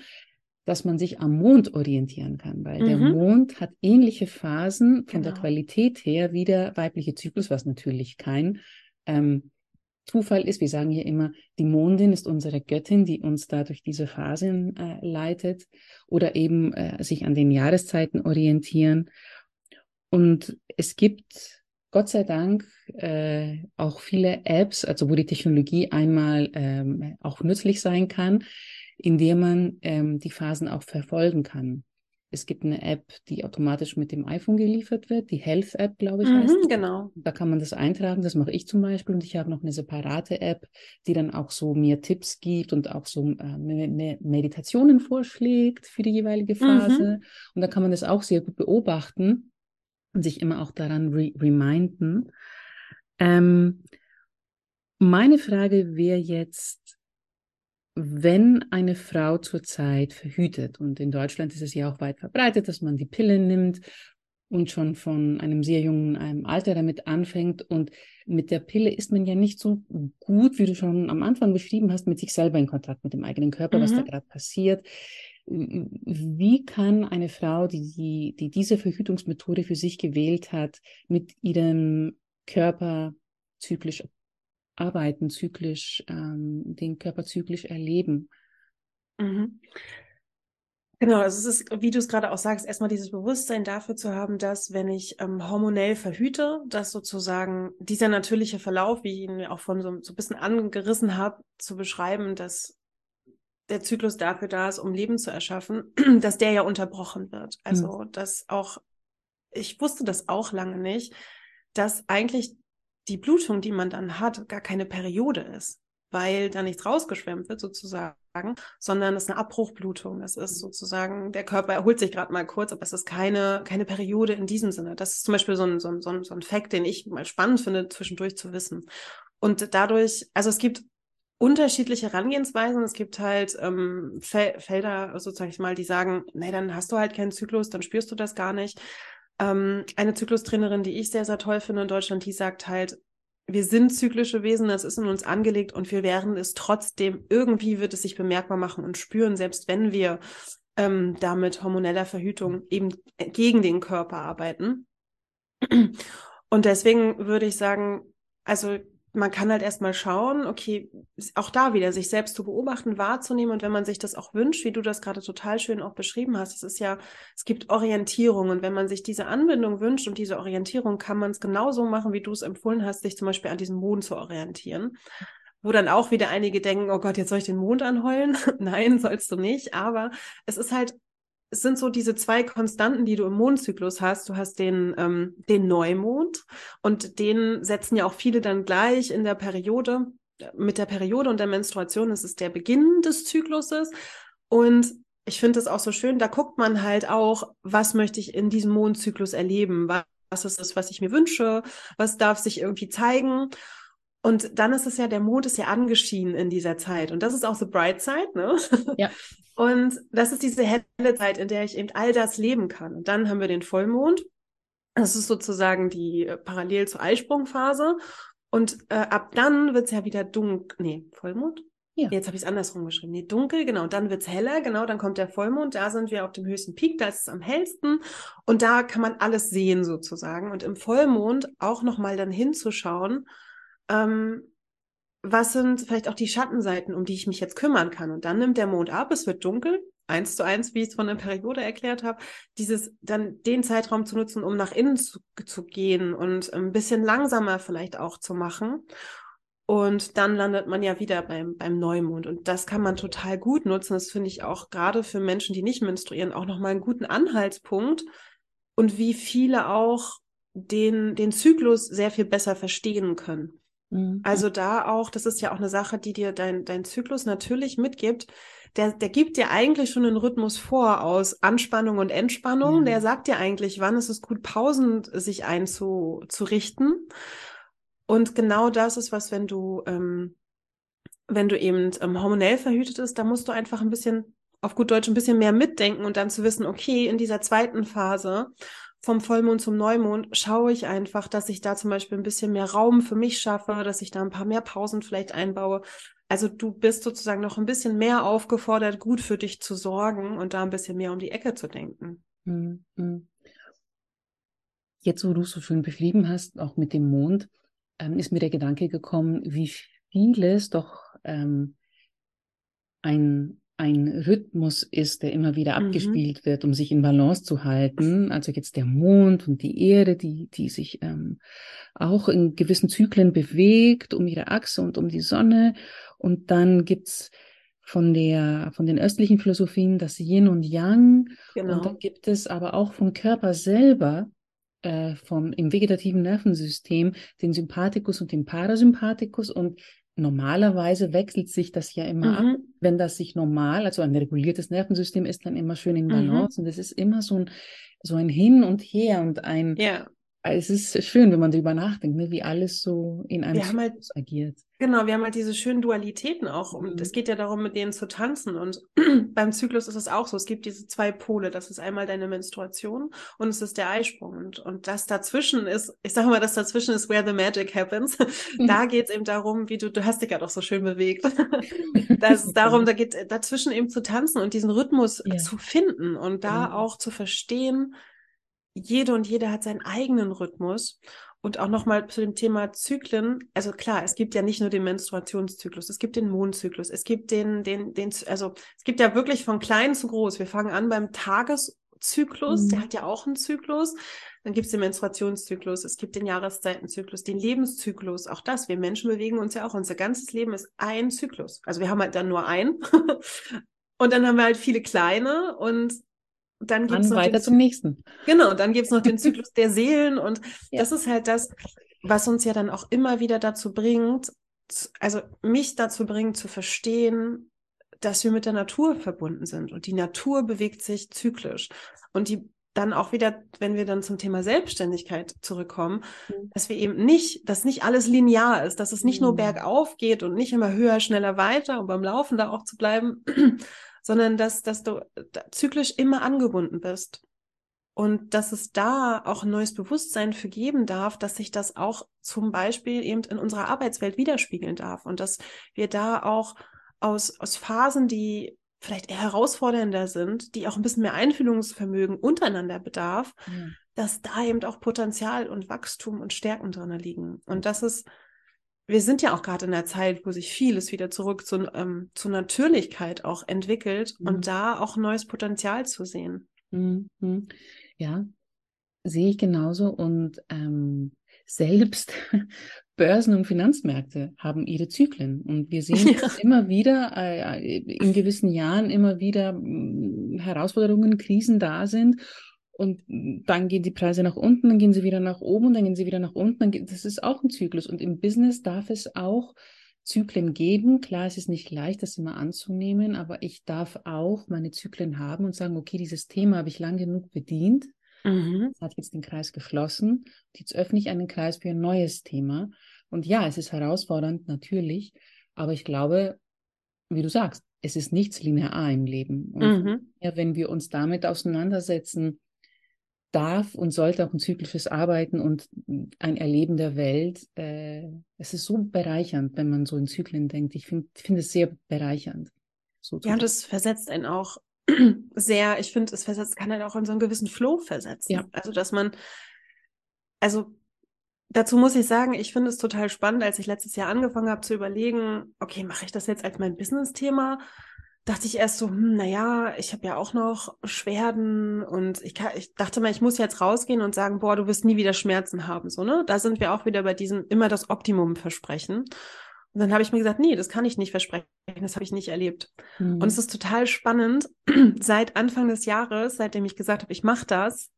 dass man sich am Mond orientieren kann, weil mhm. der Mond hat ähnliche Phasen von genau. der Qualität her wie der weibliche Zyklus, was natürlich kein ähm, Zufall ist. Wir sagen hier immer, die Mondin ist unsere Göttin, die uns da durch diese Phasen äh, leitet oder eben äh, sich an den Jahreszeiten orientieren. Und es gibt Gott sei Dank äh, auch viele Apps, also wo die Technologie einmal ähm, auch nützlich sein kann, indem man ähm, die Phasen auch verfolgen kann. Es gibt eine App, die automatisch mit dem iPhone geliefert wird, die Health App, glaube ich, mhm, heißt. Genau. Da kann man das eintragen, das mache ich zum Beispiel. Und ich habe noch eine separate App, die dann auch so mir Tipps gibt und auch so äh, Meditationen vorschlägt für die jeweilige Phase. Mhm. Und da kann man das auch sehr gut beobachten und sich immer auch daran re reminden. Ähm, meine Frage wäre jetzt, wenn eine Frau zurzeit verhütet, und in Deutschland ist es ja auch weit verbreitet, dass man die Pille nimmt und schon von einem sehr jungen einem Alter damit anfängt. Und mit der Pille ist man ja nicht so gut, wie du schon am Anfang beschrieben hast, mit sich selber in Kontakt mit dem eigenen Körper, mhm. was da gerade passiert. Wie kann eine Frau, die, die, die diese Verhütungsmethode für sich gewählt hat, mit ihrem Körper zyklisch arbeiten, zyklisch, ähm, den Körper zyklisch erleben. Mhm. Genau, also es ist, wie du es gerade auch sagst, erstmal dieses Bewusstsein dafür zu haben, dass wenn ich ähm, hormonell verhüte, dass sozusagen dieser natürliche Verlauf, wie ich ihn auch von so, so ein bisschen angerissen habe, zu beschreiben, dass der Zyklus dafür da ist, um Leben zu erschaffen, <clears throat> dass der ja unterbrochen wird. Also, mhm. dass auch, ich wusste das auch lange nicht, dass eigentlich die Blutung, die man dann hat, gar keine Periode ist, weil da nichts rausgeschwemmt wird sozusagen, sondern es ist eine Abbruchblutung. Das ist sozusagen, der Körper erholt sich gerade mal kurz, aber es ist keine, keine Periode in diesem Sinne. Das ist zum Beispiel so ein, so ein, so ein, so ein Fact, den ich mal spannend finde, zwischendurch zu wissen. Und dadurch, also es gibt unterschiedliche Herangehensweisen. Es gibt halt ähm, Felder, sozusagen mal, die sagen, nee, dann hast du halt keinen Zyklus, dann spürst du das gar nicht. Ähm, eine Zyklustrainerin, die ich sehr, sehr toll finde in Deutschland, die sagt halt, wir sind zyklische Wesen, das ist in uns angelegt und wir werden es trotzdem, irgendwie wird es sich bemerkbar machen und spüren, selbst wenn wir ähm, damit hormoneller Verhütung eben gegen den Körper arbeiten. Und deswegen würde ich sagen, also man kann halt erstmal schauen, okay, auch da wieder sich selbst zu beobachten, wahrzunehmen und wenn man sich das auch wünscht, wie du das gerade total schön auch beschrieben hast, es ist ja, es gibt Orientierung und wenn man sich diese Anbindung wünscht und diese Orientierung, kann man es genauso machen, wie du es empfohlen hast, sich zum Beispiel an diesem Mond zu orientieren. Wo dann auch wieder einige denken, oh Gott, jetzt soll ich den Mond anheulen? <laughs> Nein, sollst du nicht. Aber es ist halt es sind so diese zwei Konstanten, die du im Mondzyklus hast. Du hast den, ähm, den Neumond und den setzen ja auch viele dann gleich in der Periode. Mit der Periode und der Menstruation ist es der Beginn des Zykluses. Und ich finde es auch so schön, da guckt man halt auch, was möchte ich in diesem Mondzyklus erleben? Was ist es, was ich mir wünsche? Was darf sich irgendwie zeigen? Und dann ist es ja, der Mond ist ja angeschienen in dieser Zeit. Und das ist auch the bright side, ne? Ja. <laughs> Und das ist diese helle Zeit, in der ich eben all das leben kann. Und dann haben wir den Vollmond. Das ist sozusagen die äh, parallel zur Eisprungphase. Und äh, ab dann wird es ja wieder dunkel. Nee, Vollmond? Ja. Jetzt habe ich es andersrum geschrieben. Nee, dunkel, genau. Dann wird es heller, genau. Dann kommt der Vollmond. Da sind wir auf dem höchsten Peak. Da ist es am hellsten. Und da kann man alles sehen sozusagen. Und im Vollmond auch nochmal dann hinzuschauen, ähm, was sind vielleicht auch die Schattenseiten, um die ich mich jetzt kümmern kann? Und dann nimmt der Mond ab, es wird dunkel, eins zu eins, wie ich es von der Periode erklärt habe, dieses dann den Zeitraum zu nutzen, um nach innen zu, zu gehen und ein bisschen langsamer vielleicht auch zu machen. Und dann landet man ja wieder beim, beim Neumond. Und das kann man total gut nutzen. Das finde ich auch gerade für Menschen, die nicht menstruieren, auch nochmal einen guten Anhaltspunkt. Und wie viele auch den, den Zyklus sehr viel besser verstehen können. Mhm. Also da auch, das ist ja auch eine Sache, die dir dein, dein Zyklus natürlich mitgibt. Der, der gibt dir eigentlich schon einen Rhythmus vor aus Anspannung und Entspannung. Ja. Der sagt dir eigentlich, wann ist es gut, Pausen sich einzurichten. Und genau das ist was, wenn du, ähm, wenn du eben ähm, hormonell verhütet ist, da musst du einfach ein bisschen, auf gut Deutsch, ein bisschen mehr mitdenken und dann zu wissen, okay, in dieser zweiten Phase vom Vollmond zum Neumond schaue ich einfach, dass ich da zum Beispiel ein bisschen mehr Raum für mich schaffe, dass ich da ein paar mehr Pausen vielleicht einbaue. Also du bist sozusagen noch ein bisschen mehr aufgefordert, gut für dich zu sorgen und da ein bisschen mehr um die Ecke zu denken. Mhm. Jetzt, wo du so schön beschrieben hast, auch mit dem Mond, ähm, ist mir der Gedanke gekommen, wie vieles doch ähm, ein ein Rhythmus ist, der immer wieder mhm. abgespielt wird, um sich in Balance zu halten. Also jetzt der Mond und die Erde, die, die sich ähm, auch in gewissen Zyklen bewegt, um ihre Achse und um die Sonne. Und dann gibt's von der, von den östlichen Philosophien das Yin und Yang. Genau. Und dann gibt es aber auch vom Körper selber äh, vom, im vegetativen Nervensystem den Sympathikus und den Parasympathikus und normalerweise wechselt sich das ja immer mhm. ab. Wenn das sich normal, also ein reguliertes Nervensystem ist, dann immer schön in mhm. Balance. Mhm. Und es ist immer so ein, so ein Hin und Her und ein, ja. Es ist schön, wenn man darüber nachdenkt, ne, wie alles so in einem Zyklus halt, agiert. Genau, wir haben halt diese schönen Dualitäten auch. Und mhm. es geht ja darum, mit denen zu tanzen. Und <clears throat> beim Zyklus ist es auch so. Es gibt diese zwei Pole. Das ist einmal deine Menstruation und es ist der Eisprung. Und, und das dazwischen ist, ich sage mal, das dazwischen ist where the magic happens. <laughs> da geht es eben darum, wie du, du hast dich ja doch so schön bewegt. <laughs> das ist darum, da geht dazwischen eben zu tanzen und diesen Rhythmus ja. zu finden und da genau. auch zu verstehen, jede und jeder hat seinen eigenen Rhythmus. Und auch nochmal zu dem Thema Zyklen. Also klar, es gibt ja nicht nur den Menstruationszyklus, es gibt den Mondzyklus, es gibt den, den, den, also es gibt ja wirklich von klein zu groß. Wir fangen an beim Tageszyklus, mhm. der hat ja auch einen Zyklus. Dann gibt es den Menstruationszyklus, es gibt den Jahreszeitenzyklus, den Lebenszyklus, auch das. Wir Menschen bewegen uns ja auch. Unser ganzes Leben ist ein Zyklus. Also wir haben halt dann nur einen. <laughs> und dann haben wir halt viele kleine und dann gibt es weiter zum nächsten. Genau, dann gibt es noch den <laughs> Zyklus der Seelen und ja. das ist halt das, was uns ja dann auch immer wieder dazu bringt, also mich dazu bringt zu verstehen, dass wir mit der Natur verbunden sind und die Natur bewegt sich zyklisch und die dann auch wieder, wenn wir dann zum Thema Selbstständigkeit zurückkommen, mhm. dass wir eben nicht, dass nicht alles linear ist, dass es nicht mhm. nur bergauf geht und nicht immer höher, schneller, weiter, um beim Laufen da auch zu bleiben, sondern dass, dass du zyklisch immer angebunden bist. Und dass es da auch ein neues Bewusstsein für geben darf, dass sich das auch zum Beispiel eben in unserer Arbeitswelt widerspiegeln darf und dass wir da auch aus, aus Phasen, die vielleicht eher herausfordernder sind, die auch ein bisschen mehr Einfühlungsvermögen untereinander bedarf, ja. dass da eben auch Potenzial und Wachstum und Stärken drin liegen. Und das ist wir sind ja auch gerade in der Zeit, wo sich vieles wieder zurück zu, ähm, zur Natürlichkeit auch entwickelt mhm. und da auch neues Potenzial zu sehen. Mhm. Ja, sehe ich genauso. Und ähm, selbst <laughs> Börsen und Finanzmärkte haben ihre Zyklen. Und wir sehen <laughs> ja. immer wieder, äh, in gewissen Jahren immer wieder äh, Herausforderungen, Krisen da sind. Und dann gehen die Preise nach unten, dann gehen sie wieder nach oben, dann gehen sie wieder nach unten. Geht, das ist auch ein Zyklus. Und im Business darf es auch Zyklen geben. Klar, es ist nicht leicht, das immer anzunehmen, aber ich darf auch meine Zyklen haben und sagen, okay, dieses Thema habe ich lang genug bedient. Mhm. Das hat jetzt den Kreis geschlossen. Jetzt öffne ich einen Kreis für ein neues Thema. Und ja, es ist herausfordernd, natürlich. Aber ich glaube, wie du sagst, es ist nichts linear im Leben. Und mhm. ja, wenn wir uns damit auseinandersetzen, darf und sollte auch ein zyklisches Arbeiten und ein Erleben der Welt. Äh, es ist so bereichernd, wenn man so in Zyklen denkt. Ich finde finde es sehr bereichernd. So ja, und das versetzt einen auch <clears throat> sehr, ich finde, es versetzt, kann einen auch in so einen gewissen Flow versetzen. Ja. Also, dass man, also dazu muss ich sagen, ich finde es total spannend, als ich letztes Jahr angefangen habe zu überlegen, okay, mache ich das jetzt als mein Business-Thema? Dachte ich erst so, hm, naja, ich habe ja auch noch Beschwerden und ich, kann, ich dachte mal, ich muss jetzt rausgehen und sagen, boah, du wirst nie wieder Schmerzen haben. So, ne? Da sind wir auch wieder bei diesem immer das Optimum versprechen. Und dann habe ich mir gesagt, nee, das kann ich nicht versprechen, das habe ich nicht erlebt. Mhm. Und es ist total spannend, <clears throat> seit Anfang des Jahres, seitdem ich gesagt habe, ich mache das,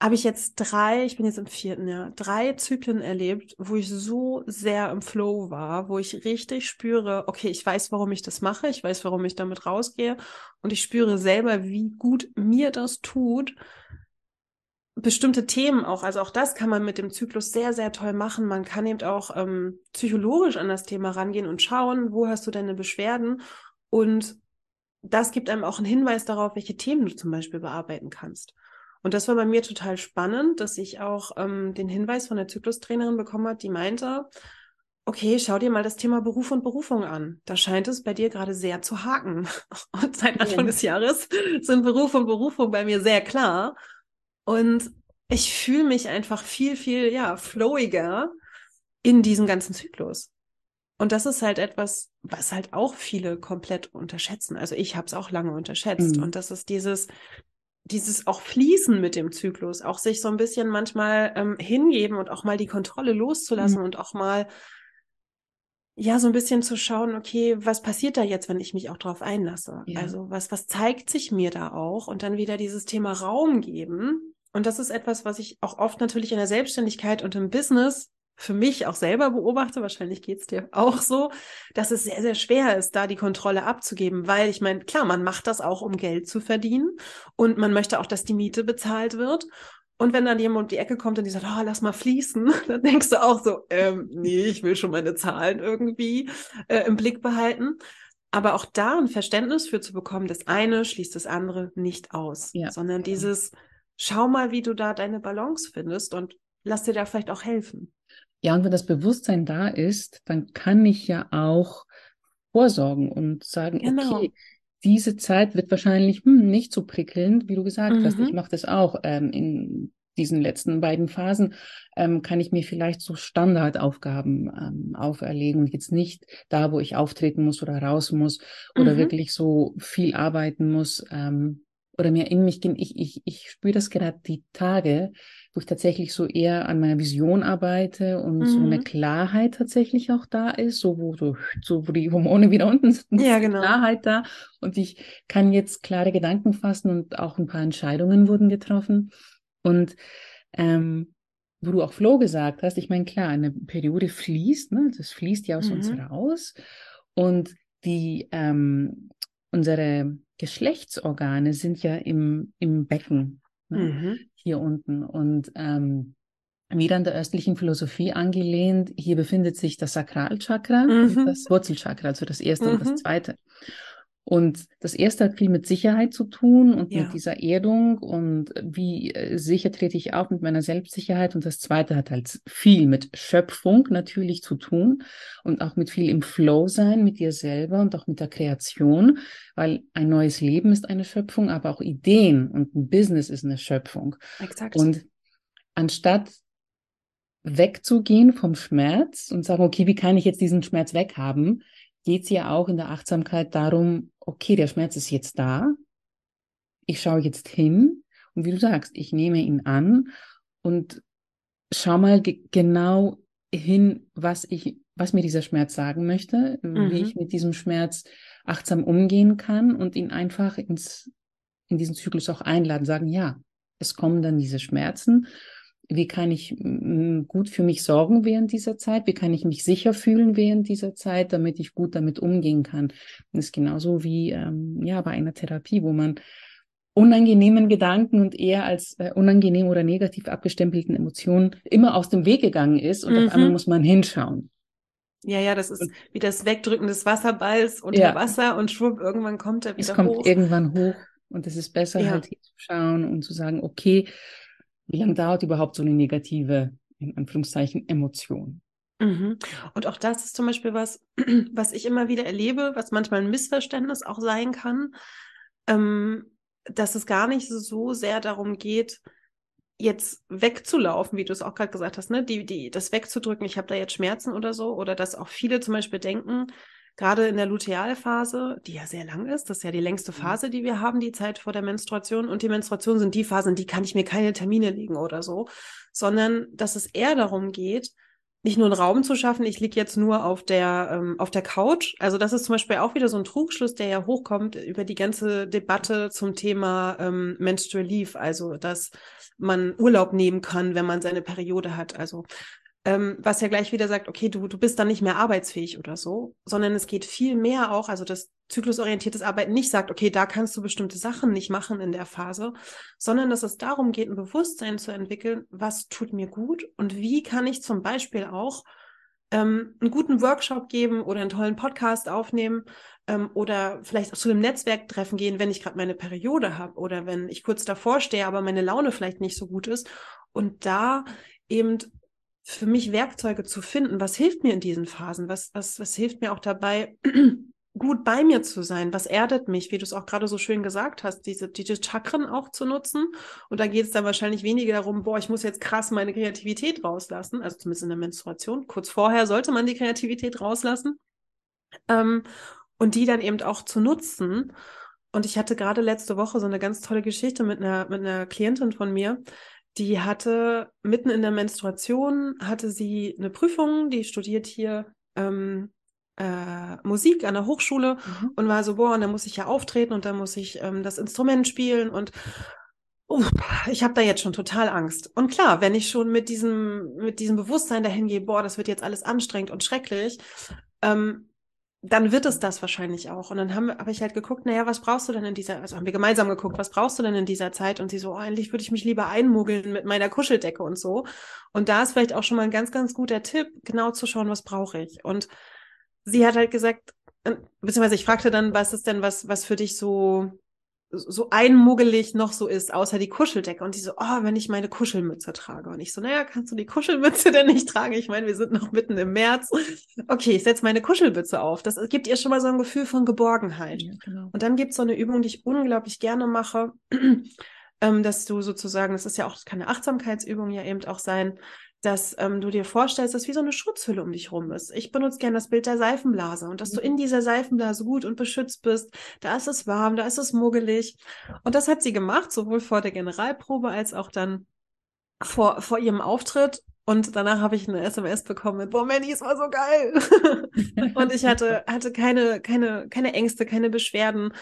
habe ich jetzt drei, ich bin jetzt im vierten Jahr, drei Zyklen erlebt, wo ich so sehr im Flow war, wo ich richtig spüre, okay, ich weiß, warum ich das mache, ich weiß, warum ich damit rausgehe und ich spüre selber, wie gut mir das tut, bestimmte Themen auch, also auch das kann man mit dem Zyklus sehr, sehr toll machen. Man kann eben auch ähm, psychologisch an das Thema rangehen und schauen, wo hast du deine Beschwerden und das gibt einem auch einen Hinweis darauf, welche Themen du zum Beispiel bearbeiten kannst. Und das war bei mir total spannend, dass ich auch ähm, den Hinweis von der Zyklustrainerin bekommen habe, die meinte, okay, schau dir mal das Thema Beruf und Berufung an. Da scheint es bei dir gerade sehr zu haken. <laughs> Und seit Anfang ja. des Jahres sind Beruf und Berufung bei mir sehr klar. Und ich fühle mich einfach viel, viel, ja, flowiger in diesem ganzen Zyklus. Und das ist halt etwas, was halt auch viele komplett unterschätzen. Also ich habe es auch lange unterschätzt. Mhm. Und das ist dieses, dieses auch Fließen mit dem Zyklus, auch sich so ein bisschen manchmal ähm, hingeben und auch mal die Kontrolle loszulassen mhm. und auch mal ja, so ein bisschen zu schauen, okay, was passiert da jetzt, wenn ich mich auch drauf einlasse? Ja. Also was, was zeigt sich mir da auch? Und dann wieder dieses Thema Raum geben. Und das ist etwas, was ich auch oft natürlich in der Selbstständigkeit und im Business für mich auch selber beobachte, wahrscheinlich geht's dir auch so, dass es sehr, sehr schwer ist, da die Kontrolle abzugeben, weil ich meine, klar, man macht das auch, um Geld zu verdienen und man möchte auch, dass die Miete bezahlt wird. Und wenn dann jemand um die Ecke kommt und die sagt, oh, lass mal fließen, <laughs> dann denkst du auch so, ähm, nee, ich will schon meine Zahlen irgendwie äh, im Blick behalten. Aber auch da ein Verständnis für zu bekommen, das eine schließt das andere nicht aus, ja. sondern dieses, schau mal, wie du da deine Balance findest und lass dir da vielleicht auch helfen. Ja, und wenn das Bewusstsein da ist, dann kann ich ja auch vorsorgen und sagen, genau. okay, diese Zeit wird wahrscheinlich hm, nicht so prickelnd, wie du gesagt mhm. hast. Ich mhm. mache das auch ähm, in diesen letzten beiden Phasen, ähm, kann ich mir vielleicht so Standardaufgaben ähm, auferlegen und jetzt nicht da, wo ich auftreten muss oder raus muss oder mhm. wirklich so viel arbeiten muss ähm, oder mehr in mich gehen. Ich, ich, ich spüre das gerade die Tage, wo ich tatsächlich so eher an meiner Vision arbeite und mhm. so eine. Klarheit tatsächlich auch da ist, so wo, so, so wo die Hormone wieder unten sind, ja, genau. Klarheit da und ich kann jetzt klare Gedanken fassen und auch ein paar Entscheidungen wurden getroffen und ähm, wo du auch Flo gesagt hast, ich meine, klar, eine Periode fließt, ne? das fließt ja aus mhm. uns raus und die ähm, unsere Geschlechtsorgane sind ja im, im Becken ne? mhm. Hier unten. Und ähm, wieder an der östlichen Philosophie angelehnt, hier befindet sich das Sakralchakra mhm. und das Wurzelchakra, also das erste mhm. und das mhm. zweite. Und das erste hat viel mit Sicherheit zu tun und ja. mit dieser Erdung und wie äh, sicher trete ich auf mit meiner Selbstsicherheit. Und das zweite hat halt viel mit Schöpfung natürlich zu tun und auch mit viel im Flow sein mit dir selber und auch mit der Kreation, weil ein neues Leben ist eine Schöpfung, aber auch Ideen und ein Business ist eine Schöpfung. Exakt. Und anstatt wegzugehen vom Schmerz und sagen, okay, wie kann ich jetzt diesen Schmerz weghaben, geht es ja auch in der Achtsamkeit darum, okay, der Schmerz ist jetzt da, ich schaue jetzt hin. Und wie du sagst, ich nehme ihn an und schau mal ge genau hin, was ich, was mir dieser Schmerz sagen möchte, mhm. wie ich mit diesem Schmerz achtsam umgehen kann und ihn einfach ins, in diesen Zyklus auch einladen, sagen, ja, es kommen dann diese Schmerzen wie kann ich gut für mich sorgen während dieser Zeit, wie kann ich mich sicher fühlen während dieser Zeit, damit ich gut damit umgehen kann. Das ist genauso wie ähm, ja bei einer Therapie, wo man unangenehmen Gedanken und eher als äh, unangenehm oder negativ abgestempelten Emotionen immer aus dem Weg gegangen ist und mhm. auf einmal muss man hinschauen. Ja, ja, das ist wie das Wegdrücken des Wasserballs unter ja. Wasser und schwupp, irgendwann kommt er wieder es kommt irgendwann hoch und es ist besser ja. halt hinzuschauen und zu sagen, okay, wie lange dauert überhaupt so eine negative, in Anführungszeichen, Emotion? Mhm. Und auch das ist zum Beispiel was, <clears throat> was ich immer wieder erlebe, was manchmal ein Missverständnis auch sein kann, ähm, dass es gar nicht so sehr darum geht, jetzt wegzulaufen, wie du es auch gerade gesagt hast, ne? Die, die, das wegzudrücken, ich habe da jetzt Schmerzen oder so, oder dass auch viele zum Beispiel denken, gerade in der Lutealphase, die ja sehr lang ist, das ist ja die längste mhm. Phase, die wir haben, die Zeit vor der Menstruation. Und die Menstruation sind die Phasen, die kann ich mir keine Termine legen oder so, sondern dass es eher darum geht, nicht nur einen Raum zu schaffen, ich liege jetzt nur auf der, ähm, auf der Couch. Also das ist zum Beispiel auch wieder so ein Trugschluss, der ja hochkommt über die ganze Debatte zum Thema ähm, Menstrual Leave, also dass man Urlaub nehmen kann, wenn man seine Periode hat. Also ähm, was ja gleich wieder sagt, okay, du, du bist dann nicht mehr arbeitsfähig oder so, sondern es geht viel mehr auch, also das zyklusorientiertes Arbeiten nicht sagt, okay, da kannst du bestimmte Sachen nicht machen in der Phase, sondern dass es darum geht, ein Bewusstsein zu entwickeln, was tut mir gut und wie kann ich zum Beispiel auch ähm, einen guten Workshop geben oder einen tollen Podcast aufnehmen ähm, oder vielleicht auch zu einem Netzwerktreffen gehen, wenn ich gerade meine Periode habe oder wenn ich kurz davor stehe, aber meine Laune vielleicht nicht so gut ist. Und da eben für mich Werkzeuge zu finden, was hilft mir in diesen Phasen, was, was, was hilft mir auch dabei, <clears throat> gut bei mir zu sein, was erdet mich, wie du es auch gerade so schön gesagt hast, diese, diese Chakren auch zu nutzen. Und da geht es dann wahrscheinlich weniger darum, boah, ich muss jetzt krass meine Kreativität rauslassen, also zumindest in der Menstruation. Kurz vorher sollte man die Kreativität rauslassen. Ähm, und die dann eben auch zu nutzen. Und ich hatte gerade letzte Woche so eine ganz tolle Geschichte mit einer, mit einer Klientin von mir, die hatte mitten in der Menstruation, hatte sie eine Prüfung, die studiert hier ähm, äh, Musik an der Hochschule mhm. und war so, boah, und da muss ich ja auftreten und da muss ich ähm, das Instrument spielen und uh, ich habe da jetzt schon total Angst. Und klar, wenn ich schon mit diesem, mit diesem Bewusstsein dahin gehe, boah, das wird jetzt alles anstrengend und schrecklich, ähm, dann wird es das wahrscheinlich auch. Und dann habe hab ich halt geguckt, naja, was brauchst du denn in dieser, also haben wir gemeinsam geguckt, was brauchst du denn in dieser Zeit? Und sie so, oh, eigentlich würde ich mich lieber einmogeln mit meiner Kuscheldecke und so. Und da ist vielleicht auch schon mal ein ganz, ganz guter Tipp, genau zu schauen, was brauche ich. Und sie hat halt gesagt, äh, beziehungsweise ich fragte dann, was ist denn was, was für dich so, so einmuggelig noch so ist, außer die Kuscheldecke. Und die so, oh, wenn ich meine Kuschelmütze trage. Und ich so, naja, kannst du die Kuschelmütze denn nicht tragen? Ich meine, wir sind noch mitten im März. Okay, ich setze meine Kuschelmütze auf. Das gibt ihr schon mal so ein Gefühl von Geborgenheit. Ja, genau. Und dann gibt es so eine Übung, die ich unglaublich gerne mache, <clears throat> ähm, dass du sozusagen, das ist ja auch, das kann eine Achtsamkeitsübung ja eben auch sein, dass ähm, du dir vorstellst, dass wie so eine Schutzhülle um dich rum ist. Ich benutze gerne das Bild der Seifenblase und dass du in mhm. dieser Seifenblase gut und beschützt bist. Da ist es warm, da ist es muggelig. Und das hat sie gemacht, sowohl vor der Generalprobe als auch dann vor, vor ihrem Auftritt. Und danach habe ich eine SMS bekommen mit, boah, Manny, es war so geil. <laughs> und ich hatte, hatte keine, keine, keine Ängste, keine Beschwerden.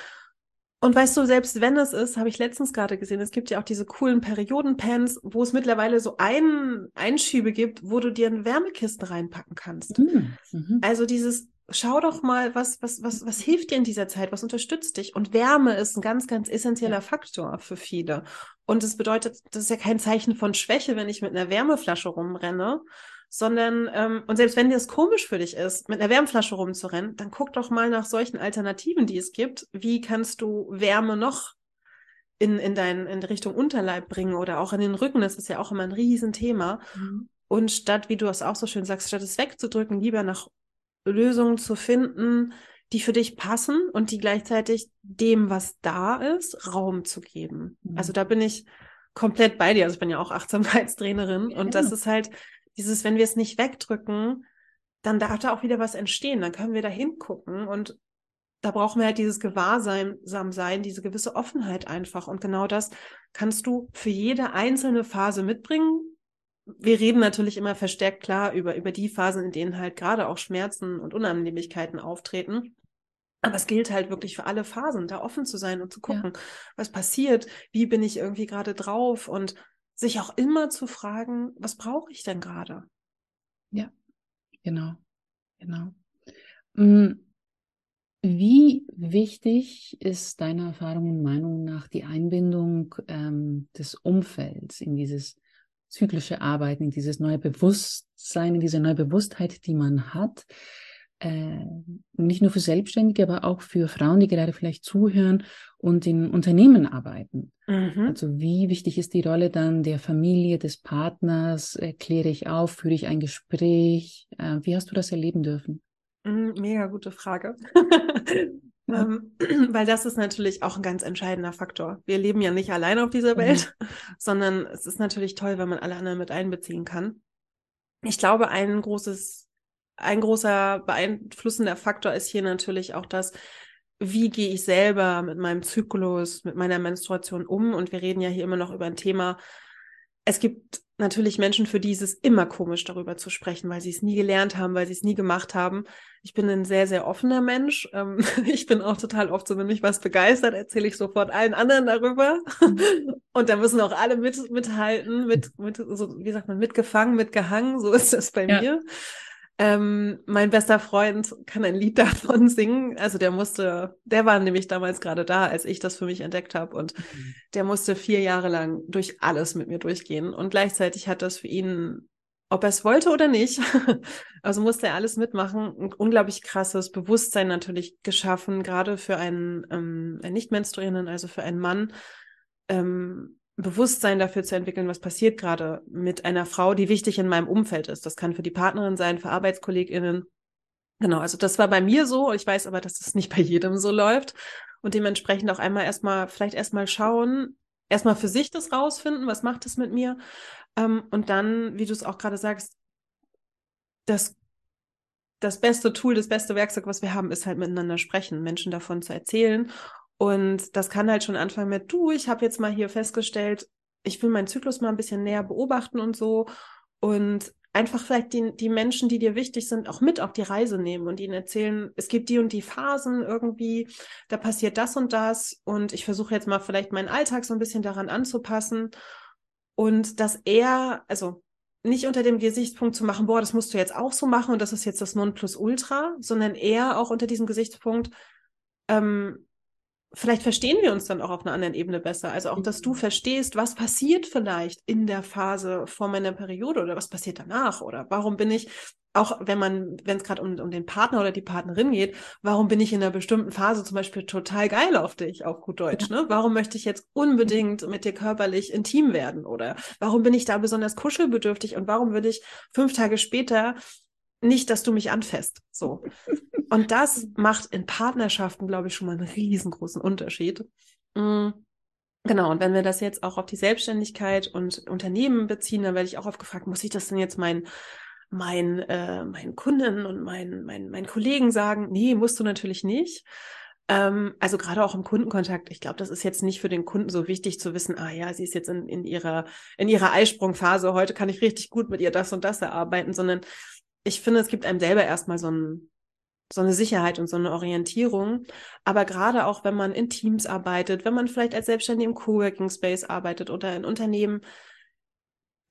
Und weißt du, selbst wenn es ist, habe ich letztens gerade gesehen, es gibt ja auch diese coolen Periodenpens, wo es mittlerweile so ein, Einschübe gibt, wo du dir eine Wärmekiste reinpacken kannst. Mhm. mhm. Also dieses, schau doch mal, was, was, was, was hilft dir in dieser Zeit, was unterstützt dich? Und Wärme ist ein ganz, ganz essentieller ja. Faktor für viele. Und es bedeutet, das ist ja kein Zeichen von Schwäche, wenn ich mit einer Wärmeflasche rumrenne, sondern, ähm, und selbst wenn dir das komisch für dich ist, mit einer Wärmflasche rumzurennen, dann guck doch mal nach solchen Alternativen, die es gibt. Wie kannst du Wärme noch in, in, dein, in Richtung Unterleib bringen oder auch in den Rücken? Das ist ja auch immer ein Riesenthema. Mhm. Und statt, wie du es auch so schön sagst, statt es wegzudrücken, lieber nach Lösungen zu finden, die für dich passen und die gleichzeitig dem, was da ist, Raum zu geben. Mhm. Also da bin ich komplett bei dir. Also ich bin ja auch Achtsamkeitstrainerin ja. und das ist halt dieses, wenn wir es nicht wegdrücken, dann darf da auch wieder was entstehen. Dann können wir da hingucken und da brauchen wir halt dieses Gewahrsamsein, diese gewisse Offenheit einfach. Und genau das kannst du für jede einzelne Phase mitbringen. Wir reden natürlich immer verstärkt klar über, über die Phasen, in denen halt gerade auch Schmerzen und Unannehmlichkeiten auftreten. Aber es gilt halt wirklich für alle Phasen, da offen zu sein und zu gucken, ja. was passiert, wie bin ich irgendwie gerade drauf und sich auch immer zu fragen, was brauche ich denn gerade? Ja, genau, genau. Mm, wie wichtig ist deiner Erfahrung und Meinung nach die Einbindung ähm, des Umfelds in dieses zyklische Arbeiten, in dieses neue Bewusstsein, in diese neue Bewusstheit, die man hat? Äh, nicht nur für Selbstständige, aber auch für Frauen, die gerade vielleicht zuhören und in Unternehmen arbeiten. Mhm. Also wie wichtig ist die Rolle dann der Familie, des Partners? Kläre ich auf, führe ich ein Gespräch? Äh, wie hast du das erleben dürfen? Mhm, mega gute Frage. <laughs> ähm, <clears throat> weil das ist natürlich auch ein ganz entscheidender Faktor. Wir leben ja nicht allein auf dieser Welt, mhm. <laughs> sondern es ist natürlich toll, wenn man alle anderen mit einbeziehen kann. Ich glaube, ein großes ein großer beeinflussender Faktor ist hier natürlich auch das, wie gehe ich selber mit meinem Zyklus, mit meiner Menstruation um? Und wir reden ja hier immer noch über ein Thema. Es gibt natürlich Menschen, für die ist es immer komisch, darüber zu sprechen, weil sie es nie gelernt haben, weil sie es nie gemacht haben. Ich bin ein sehr, sehr offener Mensch. Ähm, <laughs> ich bin auch total oft so, wenn mich was begeistert, erzähle ich sofort allen anderen darüber. Mhm. <laughs> Und da müssen auch alle mit, mithalten, mit, mit, so, wie sagt man, mitgefangen, mitgehangen. So ist das bei ja. mir. Ähm, mein bester Freund kann ein Lied <laughs> davon singen. Also der musste, der war nämlich damals gerade da, als ich das für mich entdeckt habe. Und mhm. der musste vier Jahre lang durch alles mit mir durchgehen. Und gleichzeitig hat das für ihn, ob er es wollte oder nicht, <laughs> also musste er alles mitmachen, ein unglaublich krasses Bewusstsein natürlich geschaffen, gerade für einen, ähm, einen Nicht-Menstruierenden, also für einen Mann. Ähm, Bewusstsein dafür zu entwickeln, was passiert gerade mit einer Frau, die wichtig in meinem Umfeld ist. Das kann für die Partnerin sein, für ArbeitskollegInnen. Genau, also das war bei mir so. Ich weiß aber, dass das nicht bei jedem so läuft. Und dementsprechend auch einmal erstmal, vielleicht erstmal schauen, erstmal für sich das rausfinden, was macht es mit mir. Ähm, und dann, wie du es auch gerade sagst, das, das beste Tool, das beste Werkzeug, was wir haben, ist halt miteinander sprechen, Menschen davon zu erzählen und das kann halt schon anfangen mit, du, ich habe jetzt mal hier festgestellt, ich will meinen Zyklus mal ein bisschen näher beobachten und so. Und einfach vielleicht die, die Menschen, die dir wichtig sind, auch mit auf die Reise nehmen und ihnen erzählen, es gibt die und die Phasen irgendwie, da passiert das und das. Und ich versuche jetzt mal vielleicht meinen Alltag so ein bisschen daran anzupassen. Und dass er, also nicht unter dem Gesichtspunkt zu machen, boah, das musst du jetzt auch so machen und das ist jetzt das Nonplusultra, sondern eher auch unter diesem Gesichtspunkt, ähm, vielleicht verstehen wir uns dann auch auf einer anderen Ebene besser. Also auch, dass du mhm. verstehst, was passiert vielleicht in der Phase vor meiner Periode oder was passiert danach oder warum bin ich, auch wenn man, wenn es gerade um, um den Partner oder die Partnerin geht, warum bin ich in einer bestimmten Phase zum Beispiel total geil auf dich, auf gut Deutsch, ne? Warum möchte ich jetzt unbedingt mit dir körperlich intim werden oder warum bin ich da besonders kuschelbedürftig und warum würde ich fünf Tage später nicht, dass du mich anfasst. So. <laughs> Und das macht in Partnerschaften, glaube ich, schon mal einen riesengroßen Unterschied. Mhm. Genau, und wenn wir das jetzt auch auf die Selbstständigkeit und Unternehmen beziehen, dann werde ich auch oft gefragt, muss ich das denn jetzt meinen mein, äh, meinen Kunden und meinen, meinen, meinen Kollegen sagen? Nee, musst du natürlich nicht. Ähm, also gerade auch im Kundenkontakt, ich glaube, das ist jetzt nicht für den Kunden so wichtig zu wissen, ah ja, sie ist jetzt in, in ihrer, in ihrer Eisprungphase, heute kann ich richtig gut mit ihr das und das erarbeiten, sondern ich finde, es gibt einem selber erstmal so, ein, so eine Sicherheit und so eine Orientierung. Aber gerade auch, wenn man in Teams arbeitet, wenn man vielleicht als Selbstständiger im Coworking Space arbeitet oder in Unternehmen,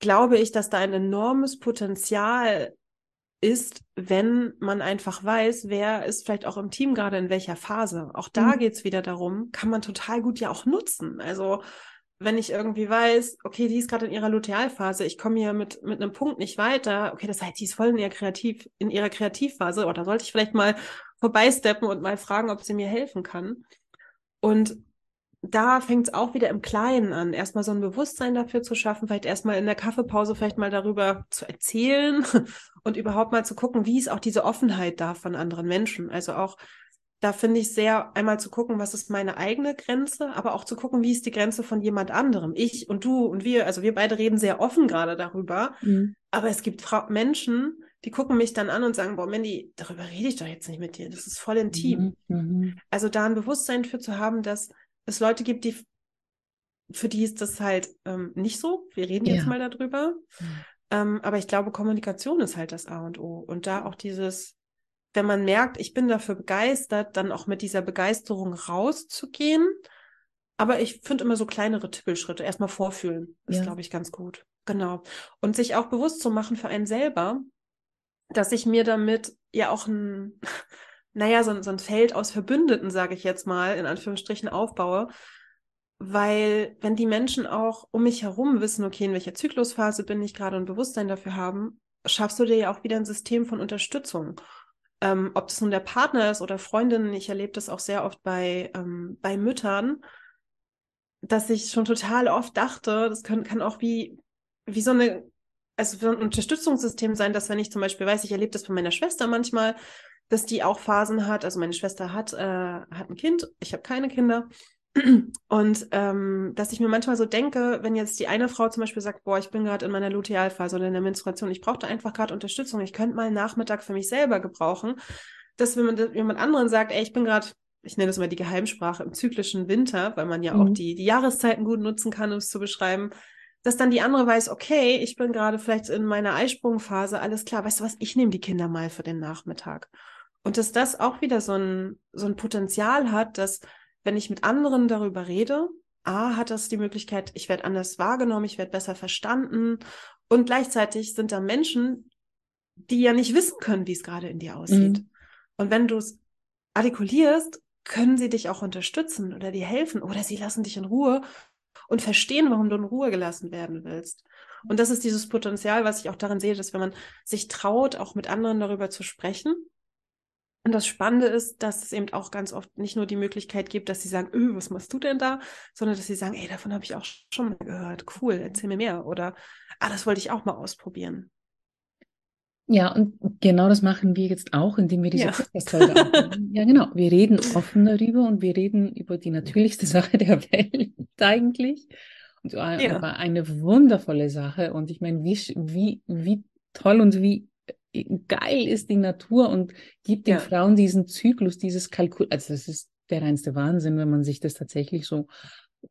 glaube ich, dass da ein enormes Potenzial ist, wenn man einfach weiß, wer ist vielleicht auch im Team gerade in welcher Phase. Auch da mhm. geht es wieder darum, kann man total gut ja auch nutzen. Also wenn ich irgendwie weiß, okay, die ist gerade in ihrer Lutealphase, ich komme hier mit, mit einem Punkt nicht weiter, okay, das heißt, die ist voll in ihrer, Kreativ, in ihrer Kreativphase, oder sollte ich vielleicht mal vorbeisteppen und mal fragen, ob sie mir helfen kann. Und da fängt es auch wieder im Kleinen an, erstmal so ein Bewusstsein dafür zu schaffen, vielleicht erstmal in der Kaffeepause vielleicht mal darüber zu erzählen <laughs> und überhaupt mal zu gucken, wie ist auch diese Offenheit da von anderen Menschen. Also auch da finde ich sehr einmal zu gucken, was ist meine eigene Grenze, aber auch zu gucken, wie ist die Grenze von jemand anderem. Ich und du und wir, also wir beide reden sehr offen gerade darüber, mhm. aber es gibt Frau Menschen, die gucken mich dann an und sagen, boah, Mandy, darüber rede ich doch jetzt nicht mit dir, das ist voll intim. Mhm. mhm. Also da ein Bewusstsein für zu haben, dass es Leute gibt, die für die ist das halt ähm, nicht so. Wir reden ja. jetzt mal darüber. Mhm. Ähm, aber ich glaube, Kommunikation ist halt das A und O. Und da auch dieses, wenn man merkt, ich bin dafür begeistert, dann auch mit dieser Begeisterung rauszugehen. Aber ich finde immer so kleinere Tippelschritte. Erstmal vorfühlen ist, ja. glaube ich, ganz gut. Genau. Und sich auch bewusst zu machen für einen selber, dass ich mir damit ja auch ein, <laughs> naja, so, so ein Feld aus Verbündeten, sage ich jetzt mal, in Anführungsstrichen aufbaue. Weil wenn die Menschen auch um mich herum wissen, okay, in welcher Zyklusphase bin ich gerade und Bewusstsein dafür haben, schaffst du dir ja auch wieder ein System von Unterstützung ähm, ob das nun der Partner ist oder Freundinnen, ich erlebe das auch sehr oft bei, ähm, bei Müttern, dass ich schon total oft dachte, das kann, kann auch wie, wie so eine, also so ein Unterstützungssystem sein, dass wenn ich zum Beispiel weiß, ich erlebe das von meiner Schwester manchmal, dass die auch Phasen hat, also meine Schwester hat, äh, hat ein Kind, ich habe keine Kinder und ähm, dass ich mir manchmal so denke, wenn jetzt die eine Frau zum Beispiel sagt, boah, ich bin gerade in meiner Lutealphase oder in der Menstruation, ich brauchte einfach gerade Unterstützung, ich könnte mal einen Nachmittag für mich selber gebrauchen, dass wenn man jemand anderen sagt, ey, ich bin gerade, ich nenne das mal die Geheimsprache im zyklischen Winter, weil man ja mhm. auch die, die Jahreszeiten gut nutzen kann, um es zu beschreiben, dass dann die andere weiß, okay, ich bin gerade vielleicht in meiner Eisprungphase, alles klar, weißt du was, ich nehme die Kinder mal für den Nachmittag. Und dass das auch wieder so ein, so ein Potenzial hat, dass wenn ich mit anderen darüber rede, A, hat das die Möglichkeit, ich werde anders wahrgenommen, ich werde besser verstanden und gleichzeitig sind da Menschen, die ja nicht wissen können, wie es gerade in dir aussieht. Mhm. Und wenn du es artikulierst, können sie dich auch unterstützen oder dir helfen oder sie lassen dich in Ruhe und verstehen, warum du in Ruhe gelassen werden willst. Und das ist dieses Potenzial, was ich auch darin sehe, dass wenn man sich traut, auch mit anderen darüber zu sprechen. Und das Spannende ist, dass es eben auch ganz oft nicht nur die Möglichkeit gibt, dass sie sagen, öh, was machst du denn da, sondern dass sie sagen, ey, davon habe ich auch schon mal gehört, cool, erzähl mir mehr. Oder, ah, das wollte ich auch mal ausprobieren. Ja, und genau das machen wir jetzt auch, indem wir diese ja. Podcast-Folge aufnehmen. <laughs> Ja, genau. Wir reden offen darüber und wir reden über die natürlichste Sache der <laughs> Welt eigentlich. Und ja. über eine wundervolle Sache. Und ich meine, wie, wie, wie toll und wie äh, geil ist die Natur und gibt den ja. Frauen diesen Zyklus, dieses Kalkul. Also, das ist der reinste Wahnsinn, wenn man sich das tatsächlich so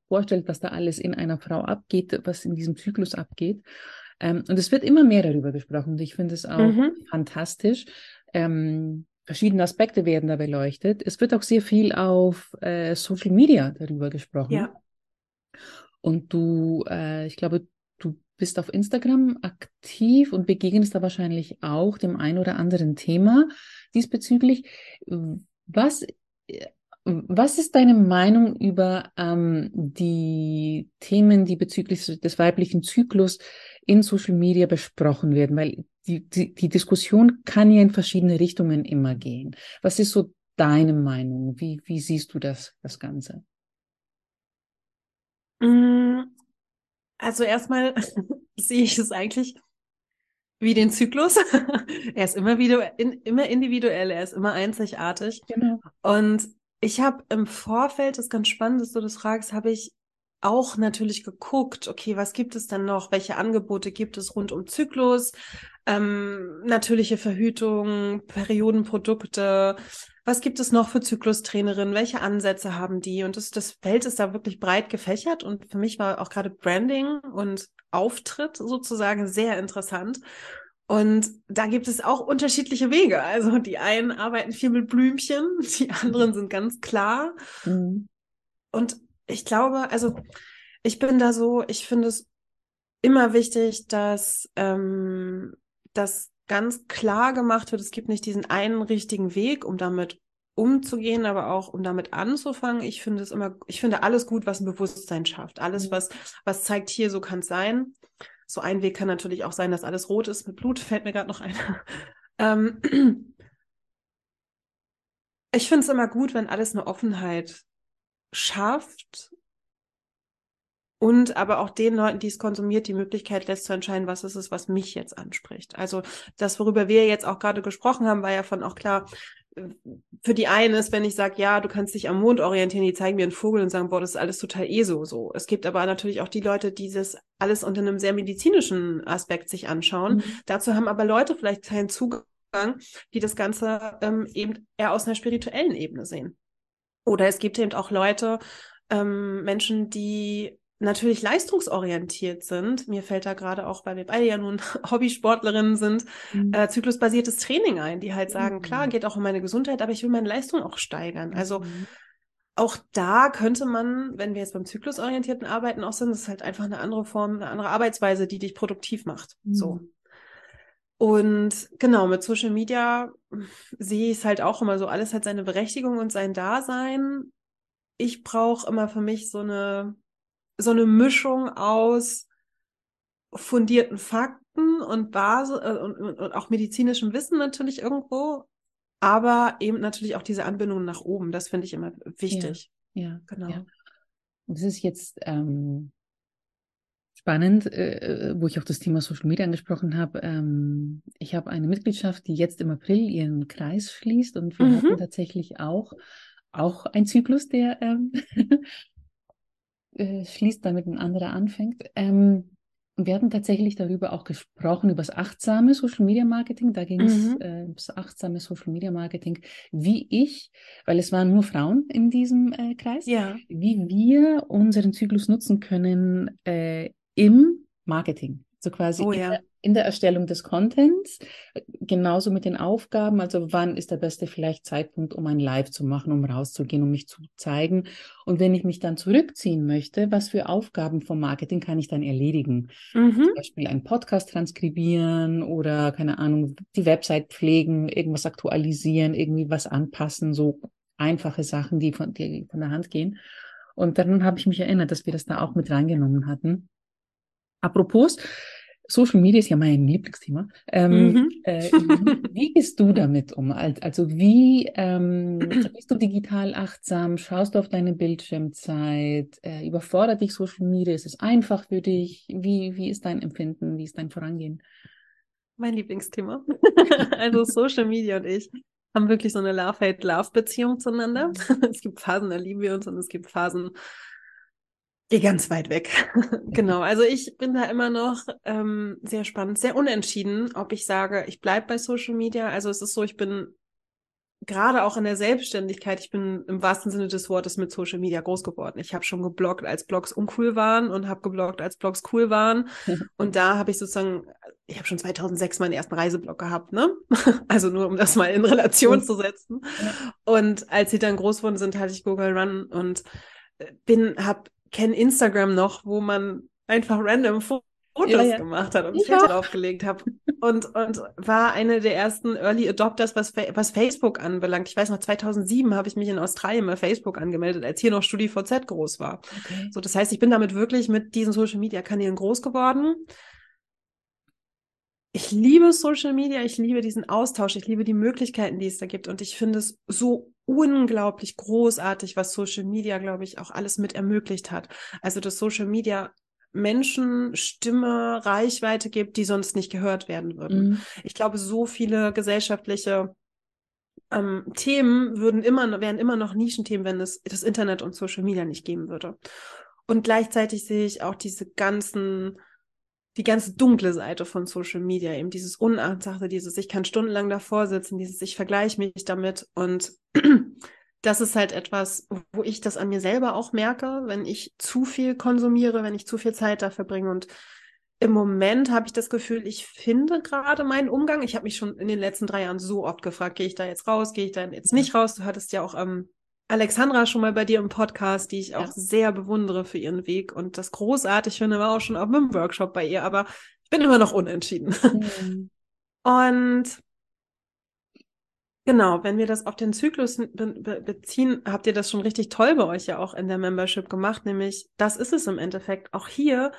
vorstellt, was da alles in einer Frau abgeht, was in diesem Zyklus abgeht. Ähm, und es wird immer mehr darüber gesprochen und ich finde es auch mhm. fantastisch. Ähm, verschiedene Aspekte werden da beleuchtet. Es wird auch sehr viel auf äh, Social Media darüber gesprochen. Ja. Und du, äh, ich glaube, bist auf Instagram aktiv und begegnest da wahrscheinlich auch dem ein oder anderen Thema diesbezüglich. Was was ist deine Meinung über ähm, die Themen, die bezüglich des weiblichen Zyklus in Social Media besprochen werden? Weil die, die, die Diskussion kann ja in verschiedene Richtungen immer gehen. Was ist so deine Meinung? Wie, wie siehst du das, das Ganze? Mm, also erstmal <laughs> sehe ich es eigentlich wie den Zyklus. <laughs> er ist immer, wieder, in, immer individuell, er ist immer einzigartig. Genau. Und ich habe im Vorfeld, das ist ganz spannend, dass du das fragst, habe ich auch natürlich geguckt, okay, was gibt es denn noch? Welche Angebote gibt es rund um Zyklus? Ähm, natürliche Verhütung, Periodenprodukte. Was gibt es noch für Zyklustrainerinnen? Welche Ansätze haben die? Und das, das Feld ist da wirklich breit gefächert. Und für mich war auch gerade Branding und Auftritt sozusagen sehr interessant. Und da gibt es auch unterschiedliche Wege. Also die einen arbeiten viel mit Blümchen, <laughs> die anderen sind ganz klar. Mhm. Und ich glaube, also ich bin da so, ich finde es immer wichtig, dass ähm, das ganz klar gemacht wird. Es gibt nicht diesen einen richtigen Weg, um damit umzugehen, aber auch um damit anzufangen. Ich finde es immer, ich finde alles gut, was ein Bewusstsein schafft. Alles, mhm. was, was zeigt, hier, so kann es sein. So ein Weg kann natürlich auch sein, dass alles rot ist mit Blut, fällt mir gerade noch ein. <laughs> ähm, <clears throat> ich finde es immer gut, wenn alles eine Offenheit schafft und aber auch den Leuten, die es konsumiert, die Möglichkeit lässt zu entscheiden, was ist es, was mich jetzt anspricht. Also das, worüber wir jetzt auch gerade gesprochen haben, war ja von auch klar, für die einen ist, wenn ich sage, ja, du kannst dich am Mond orientieren, die zeigen mir einen Vogel und sagen, boah, das ist alles total eh so, so. Es gibt aber natürlich auch die Leute, die das alles unter einem sehr medizinischen Aspekt sich anschauen. Mhm. Dazu haben aber Leute vielleicht keinen Zugang, die das Ganze ähm, eben eher aus einer spirituellen Ebene sehen. Oder es gibt eben auch Leute, ähm, Menschen, die natürlich leistungsorientiert sind. Mir fällt da gerade auch, weil wir beide ja nun <laughs> Hobbysportlerinnen sind, mhm. äh, zyklusbasiertes Training ein, die halt sagen, mhm. klar, geht auch um meine Gesundheit, aber ich will meine Leistung auch steigern. Also mhm. auch da könnte man, wenn wir jetzt beim zyklusorientierten Arbeiten auch sind, das ist halt einfach eine andere Form, eine andere Arbeitsweise, die dich produktiv macht. So. Mhm. Und genau, mit Social Media sehe ich es halt auch immer so, alles hat seine Berechtigung und sein Dasein. Ich brauche immer für mich so eine so eine Mischung aus fundierten Fakten und Basis äh, und, und, auch medizinischem Wissen natürlich irgendwo, aber eben natürlich auch diese Anbindung nach oben. Das finde ich immer wichtig. Ja, ja genau. Ja. Das ist jetzt ähm, spannend, äh, wo ich auch das Thema Social Media angesprochen habe. Ähm, ich habe eine Mitgliedschaft, die jetzt im April ihren Kreis schließt und wir mhm. hatten tatsächlich auch auch ein Zyklus, der ähm, <laughs> äh, schließt, damit ein anderer anfängt. Ähm, wir hatten tatsächlich darüber auch gesprochen, über das achtsame Social Media Marketing. Da ging es mhm. äh, das achtsame Social Media Marketing, wie ich, weil es waren nur Frauen in diesem äh, Kreis, ja. wie wir unseren Zyklus nutzen können äh, im Marketing. So quasi oh, ja. In, der, Erstellung des Contents, genauso mit den Aufgaben. Also wann ist der beste vielleicht Zeitpunkt, um ein Live zu machen, um rauszugehen, um mich zu zeigen. Und wenn ich mich dann zurückziehen möchte, was für Aufgaben vom Marketing kann ich dann erledigen? Mhm. Zum Beispiel einen Podcast transkribieren oder keine Ahnung, die Website pflegen, irgendwas aktualisieren, irgendwie was anpassen, so einfache Sachen, die von, die von der Hand gehen. Und dann habe ich mich erinnert, dass wir das da auch mit reingenommen hatten. Apropos, Social Media ist ja mein Lieblingsthema. Ähm, mhm. äh, <laughs> wie gehst du damit um? Also wie ähm, bist du digital achtsam? Schaust du auf deine Bildschirmzeit? Äh, überfordert dich Social Media? Ist es einfach für dich? Wie, wie ist dein Empfinden? Wie ist dein Vorangehen? Mein Lieblingsthema. <laughs> also Social Media und ich haben wirklich so eine Love-Hate-Love-Beziehung zueinander. <laughs> Es gibt Phasen, da lieben wir uns und es gibt Phasen, ganz weit weg. <laughs> genau. Also ich bin da immer noch ähm, sehr spannend, sehr unentschieden, ob ich sage, ich bleibe bei Social Media. Also es ist so, ich bin gerade auch in der Selbstständigkeit, ich bin im wahrsten Sinne des Wortes mit Social Media groß geworden. Ich habe schon gebloggt, als Blogs uncool waren und habe gebloggt, als Blogs cool waren. <laughs> und da habe ich sozusagen, ich habe schon 2006 meinen ersten Reiseblog gehabt, ne? <laughs> also nur um das mal in Relation zu setzen. Und als sie dann groß wurden sind, hatte ich Google Run und äh, bin, habe kenne Instagram noch, wo man einfach random Fotos ja, ja. gemacht hat und Filter draufgelegt habe. Und, und war eine der ersten Early Adopters, was, was Facebook anbelangt. Ich weiß noch, 2007 habe ich mich in Australien bei Facebook angemeldet, als hier noch StudiVZ groß war. Okay. So, das heißt, ich bin damit wirklich mit diesen Social Media Kanälen groß geworden. Ich liebe Social Media, ich liebe diesen Austausch, ich liebe die Möglichkeiten, die es da gibt. Und ich finde es so unglaublich großartig, was Social Media, glaube ich, auch alles mit ermöglicht hat. Also, dass Social Media Menschen Stimme, Reichweite gibt, die sonst nicht gehört werden würden. Mhm. Ich glaube, so viele gesellschaftliche ähm, Themen würden immer, wären immer noch Nischenthemen, wenn es das Internet und Social Media nicht geben würde. Und gleichzeitig sehe ich auch diese ganzen die ganz dunkle Seite von Social Media, eben dieses Unachtsachte, dieses ich kann stundenlang davor sitzen, dieses ich vergleiche mich damit und <clears throat> das ist halt etwas, wo ich das an mir selber auch merke, wenn ich zu viel konsumiere, wenn ich zu viel Zeit da verbringe und im Moment habe ich das Gefühl, ich finde gerade meinen Umgang. Ich habe mich schon in den letzten drei Jahren so oft gefragt, gehe ich da jetzt raus, gehe ich da jetzt nicht raus? Du hattest ja auch ähm, Alexandra schon mal bei dir im Podcast, die ich auch ja. sehr bewundere für ihren Weg und das großartig finde, war auch schon auf einem Workshop bei ihr, aber ich bin immer noch unentschieden. Mhm. <laughs> Und genau, wenn wir das auf den Zyklus be be beziehen, habt ihr das schon richtig toll bei euch ja auch in der Membership gemacht, nämlich das ist es im Endeffekt. Auch hier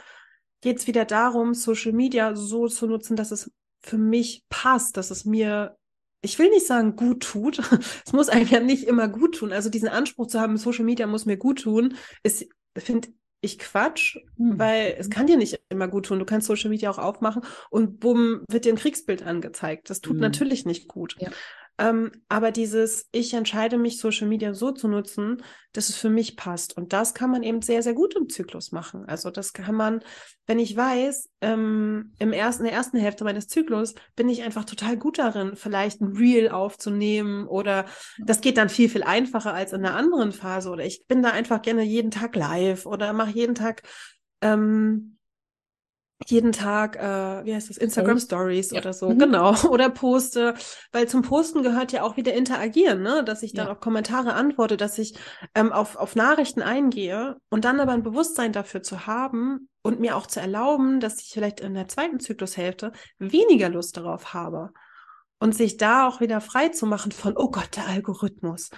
geht es wieder darum, Social Media so zu nutzen, dass es für mich passt, dass es mir ich will nicht sagen, gut tut. <laughs> Es muss einem ja nicht immer gut tun. Also diesen Anspruch zu haben, Social Media muss mir gut tun, ist, finde ich Quatsch, mhm. weil es kann dir nicht immer gut tun. Du kannst Social Media auch aufmachen und bumm, wird dir ein Kriegsbild angezeigt. Das tut mhm. natürlich nicht gut. Ja. Ähm, aber dieses, ich entscheide mich, Social Media so zu nutzen, dass es für mich passt. Und das kann man eben sehr, sehr gut im Zyklus machen. Also das kann man, wenn ich weiß, ähm, im ersten, in der ersten Hälfte meines Zyklus bin ich einfach total gut darin, vielleicht ein Reel aufzunehmen oder das geht dann viel, viel einfacher als in einer anderen Phase. Oder ich bin da einfach gerne jeden Tag live oder mache jeden Tag ähm, jeden Tag, äh, wie heißt das, Instagram Stories ja. oder so, mhm. genau, <laughs> oder poste, weil zum Posten gehört ja auch wieder interagieren, ne, dass ich dann ja. auf Kommentare antworte, dass ich ähm, auf, auf Nachrichten eingehe und dann aber ein Bewusstsein dafür zu haben und mir auch zu erlauben, dass ich vielleicht in der zweiten Zyklushälfte weniger Lust darauf habe und sich da auch wieder frei zu machen von, oh Gott, der Algorithmus.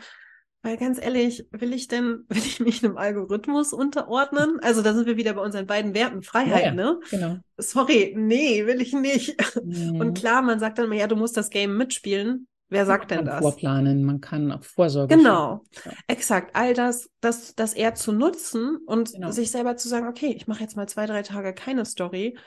Weil ganz ehrlich, will ich denn, <laughs> will ich mich einem Algorithmus unterordnen? Also da sind wir wieder bei unseren beiden Werten Freiheit, ja, ne? Genau. Sorry, nee, will ich nicht. Mhm. Und klar, man sagt dann immer, ja, du musst das Game mitspielen. Wer sagt denn das? Vorplanen, man kann auch Vorsorge. Genau, ja. exakt. All das, das, das eher zu nutzen und genau. sich selber zu sagen, okay, ich mache jetzt mal zwei, drei Tage keine Story.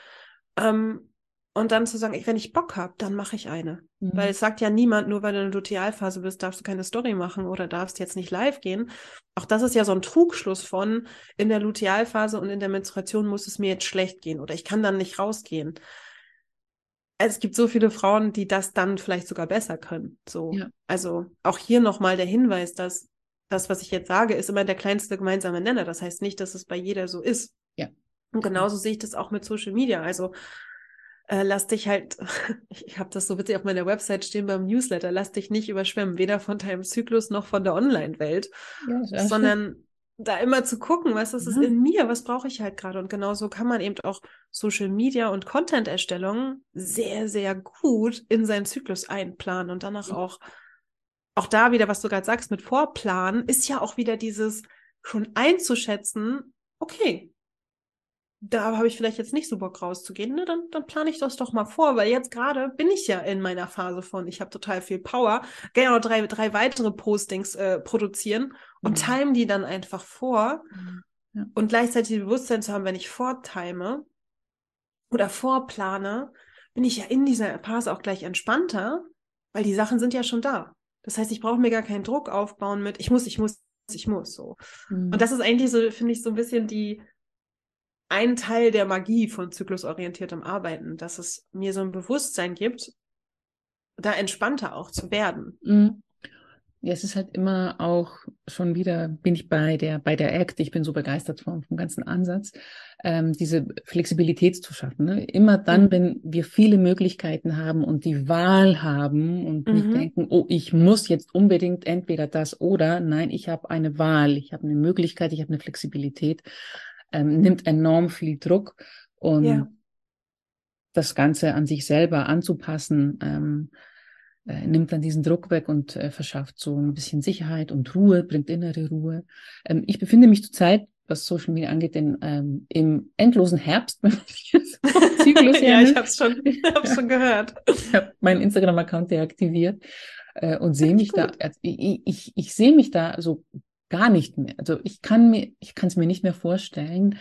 Ähm, und dann zu sagen, wenn ich Bock habe, dann mache ich eine. Mhm. Weil es sagt ja niemand, nur weil du in der Lutealphase bist, darfst du keine Story machen oder darfst jetzt nicht live gehen. Auch das ist ja so ein Trugschluss von, in der Lutealphase und in der Menstruation muss es mir jetzt schlecht gehen oder ich kann dann nicht rausgehen. Es gibt so viele Frauen, die das dann vielleicht sogar besser können. So. Ja. Also auch hier nochmal der Hinweis, dass das, was ich jetzt sage, ist immer der kleinste gemeinsame Nenner. Das heißt nicht, dass es bei jeder so ist. Ja. Und genauso sehe ich das auch mit Social Media. Also äh, lass dich halt, <laughs> ich habe das so witzig auf meiner Website stehen beim Newsletter, lass dich nicht überschwemmen, weder von deinem Zyklus noch von der Online-Welt, ja, sondern da immer zu gucken, was ist es in mir, was brauche ich halt gerade. Und genauso kann man eben auch Social Media und Content-Erstellung sehr, sehr gut in seinen Zyklus einplanen und danach mhm. auch, auch da wieder, was du gerade sagst, mit Vorplanen, ist ja auch wieder dieses schon einzuschätzen, okay, da habe ich vielleicht jetzt nicht so Bock rauszugehen, ne, dann, dann plane ich das doch mal vor, weil jetzt gerade bin ich ja in meiner Phase von, ich habe total viel Power, gerne drei, drei weitere Postings äh, produzieren und mhm. time die dann einfach vor mhm. ja. und gleichzeitig Bewusstsein zu haben, wenn ich vortime oder vorplane, bin ich ja in dieser Phase auch gleich entspannter, weil die Sachen sind ja schon da. Das heißt, ich brauche mir gar keinen Druck aufbauen mit, ich muss, ich muss, ich muss so. Mhm. Und das ist eigentlich so, finde ich, so ein bisschen die ein Teil der Magie von zyklusorientiertem Arbeiten, dass es mir so ein Bewusstsein gibt, da entspannter auch zu werden. Mhm. Ja, es ist halt immer auch schon wieder, bin ich bei der, bei der Act, ich bin so begeistert vom, vom ganzen Ansatz, ähm, diese Flexibilität zu schaffen. Ne? Immer dann, mhm. wenn wir viele Möglichkeiten haben und die Wahl haben und mhm. nicht denken, oh, ich muss jetzt unbedingt entweder das oder, nein, ich habe eine Wahl, ich habe eine Möglichkeit, ich habe eine Flexibilität, ähm, nimmt enorm viel Druck und ja. das Ganze an sich selber anzupassen, ähm, äh, nimmt dann diesen Druck weg und äh, verschafft so ein bisschen Sicherheit und Ruhe, bringt innere Ruhe. Ähm, ich befinde mich zurzeit, was Social Media angeht, in, ähm, im endlosen Herbst. <laughs> Zyklus <laughs> ja, ich habe es schon, <laughs> hab's schon gehört. Ich habe meinen Instagram-Account deaktiviert äh, und sehe mich gut. da, ich, ich, ich sehe mich da so gar nicht mehr. Also ich kann mir, ich kann es mir nicht mehr vorstellen.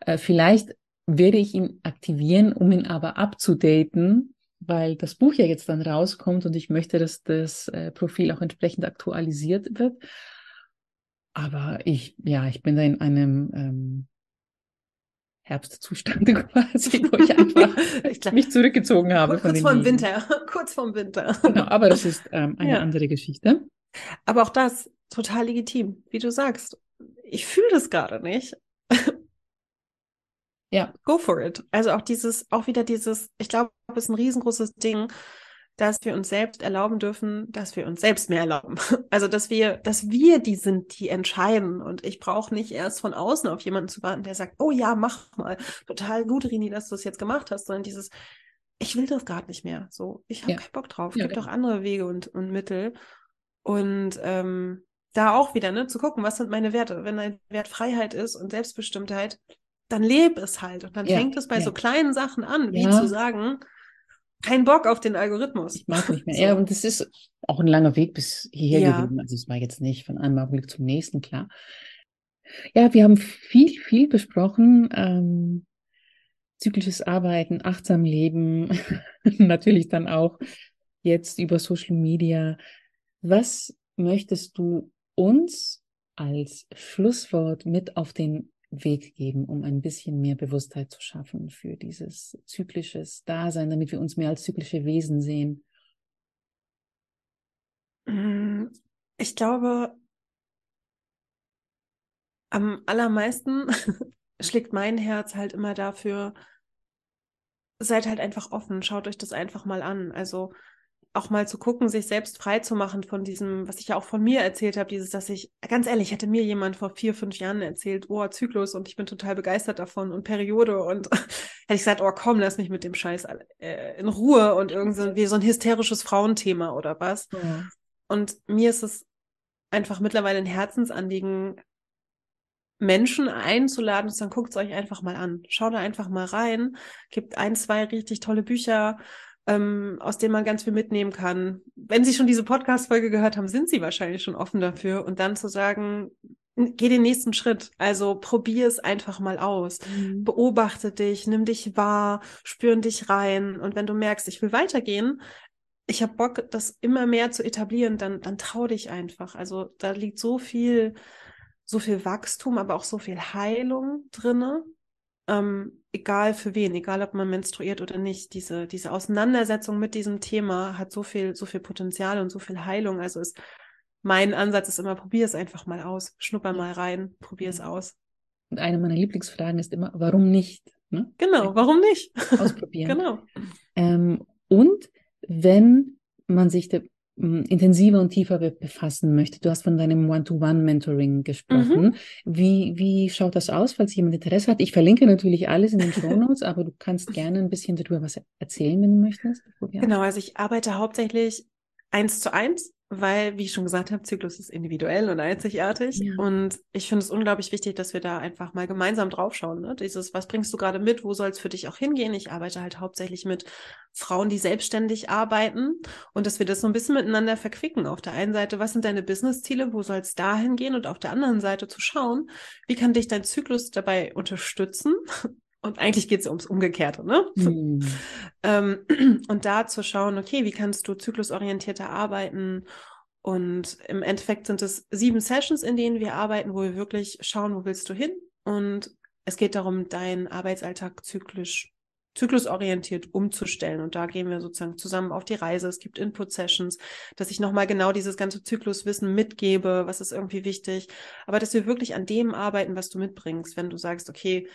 Äh, vielleicht werde ich ihn aktivieren, um ihn aber abzudaten, weil das Buch ja jetzt dann rauskommt und ich möchte, dass das äh, Profil auch entsprechend aktualisiert wird. Aber ich, ja, ich bin da in einem ähm, Herbstzustand <laughs> quasi, wo ich einfach <laughs> ich mich zurückgezogen habe. Kurz vorm Winter, <laughs> kurz vorm Winter. Genau, aber das ist ähm, eine ja. andere Geschichte. Aber auch das, total legitim, wie du sagst. Ich fühle das gerade nicht. <laughs> ja. Go for it. Also auch dieses, auch wieder dieses, ich glaube, es ist ein riesengroßes Ding, dass wir uns selbst erlauben dürfen, dass wir uns selbst mehr erlauben. <laughs> Also, dass wir, dass wir die sind, die entscheiden. Und ich brauche nicht erst von außen auf jemanden zu warten, der sagt, oh ja, mach mal. Total gut, Rini, dass du es jetzt gemacht hast, sondern dieses, ich will das gerade nicht mehr. So, ich habe ja. keinen Bock drauf. Es ja, gibt auch andere Wege und, und Mittel. Und ähm, da auch wieder, ne, zu gucken, was sind meine Werte. Wenn ein Wert Freiheit ist und Selbstbestimmtheit, dann lebe es halt. Und dann ja, fängt es bei ja. so kleinen Sachen an, wie ja. zu sagen, kein Bock auf den Algorithmus. Ich mag nicht mehr. <laughs> So. Ja, und das ist auch ein langer Weg bis hierher gewesen. Also es war jetzt nicht von einem Augenblick zum nächsten, klar. Ja, wir haben viel, viel besprochen. Ähm, zyklisches Arbeiten, achtsam Leben, <laughs> natürlich dann auch jetzt über Social Media. Was möchtest du uns als Schlusswort mit auf den Weg geben, um ein bisschen mehr Bewusstheit zu schaffen für dieses zyklisches Dasein, damit wir uns mehr als zyklische Wesen sehen? Mm, ich glaube, am allermeisten <laughs> schlägt mein Herz halt immer dafür, seid halt einfach offen, schaut euch das einfach mal an. Also auch mal zu gucken, sich selbst frei zu machen von diesem, was ich ja auch von mir erzählt habe, dieses, dass ich, ganz ehrlich, hätte mir jemand vor vier, fünf Jahren erzählt, oh, Zyklus und ich bin total begeistert davon und Periode und <laughs> hätte ich gesagt, oh komm, lass mich mit dem Scheiß äh, in Ruhe und irgendwie so ein hysterisches Frauenthema oder was. Ja. Und mir ist es einfach mittlerweile ein Herzensanliegen, Menschen einzuladen und sagen, guckt es euch einfach mal an. Schaut da einfach mal rein, gibt ein, zwei richtig tolle Bücher, ähm, aus denen man ganz viel mitnehmen kann. Wenn Sie schon diese Podcast-Folge gehört haben, sind Sie wahrscheinlich schon offen dafür. Und dann zu sagen, geh den nächsten Schritt. Also probier es einfach mal aus. Mhm. Beobachte dich, nimm dich wahr, spüren dich rein. Und wenn du merkst, ich will weitergehen, ich habe Bock, das immer mehr zu etablieren, dann, dann trau dich einfach. Also da liegt so viel, so viel Wachstum, aber auch so viel Heilung drinne ähm, egal für wen, egal ob man menstruiert oder nicht, diese, diese Auseinandersetzung mit diesem Thema hat so viel, so viel Potenzial und so viel Heilung. Also ist mein Ansatz ist immer, probier es einfach mal aus, schnupper mal rein, probier es aus. Und eine meiner Lieblingsfragen ist immer, warum nicht? Ne? Genau, warum nicht? <laughs> Ausprobieren. genau. Ähm, und wenn man sich de, intensiver und tiefer befassen möchte, du hast von deinem One-to-One-Mentoring gesprochen. Mhm. Wie, wie schaut das aus, falls jemand Interesse hat? Ich verlinke natürlich alles in den Show Notes, aber du kannst gerne ein bisschen darüber was erzählen, wenn du möchtest. Genau, also ich arbeite hauptsächlich eins zu eins weil, wie ich schon gesagt habe, Zyklus ist individuell und einzigartig. Ja. Und ich finde es unglaublich wichtig, dass wir da einfach mal gemeinsam draufschauen. Ne? Dieses, was bringst du gerade mit? Wo soll es für dich auch hingehen? Ich arbeite halt hauptsächlich mit Frauen, die selbstständig arbeiten und dass wir das so ein bisschen miteinander verquicken. Auf der einen Seite, was sind deine Business-Ziele? Wo soll es da hingehen? Und auf der anderen Seite zu schauen, wie kann dich dein Zyklus dabei unterstützen? Und eigentlich geht es ums Umgekehrte, ne? Mhm. Ähm, <clears throat> und da zu schauen, okay, wie kannst du zyklusorientierter arbeiten? Und im Endeffekt sind es sieben Sessions, in denen wir arbeiten, wo wir wirklich schauen, wo willst du hin? Und es geht darum, deinen Arbeitsalltag zyklisch, zyklusorientiert umzustellen. Und da gehen wir sozusagen zusammen auf die Reise. Es gibt Input-Sessions, dass ich nochmal genau dieses ganze Zykluswissen mitgebe, was ist irgendwie wichtig. Aber dass wir wirklich an dem arbeiten, was du mitbringst. Wenn du sagst, okay,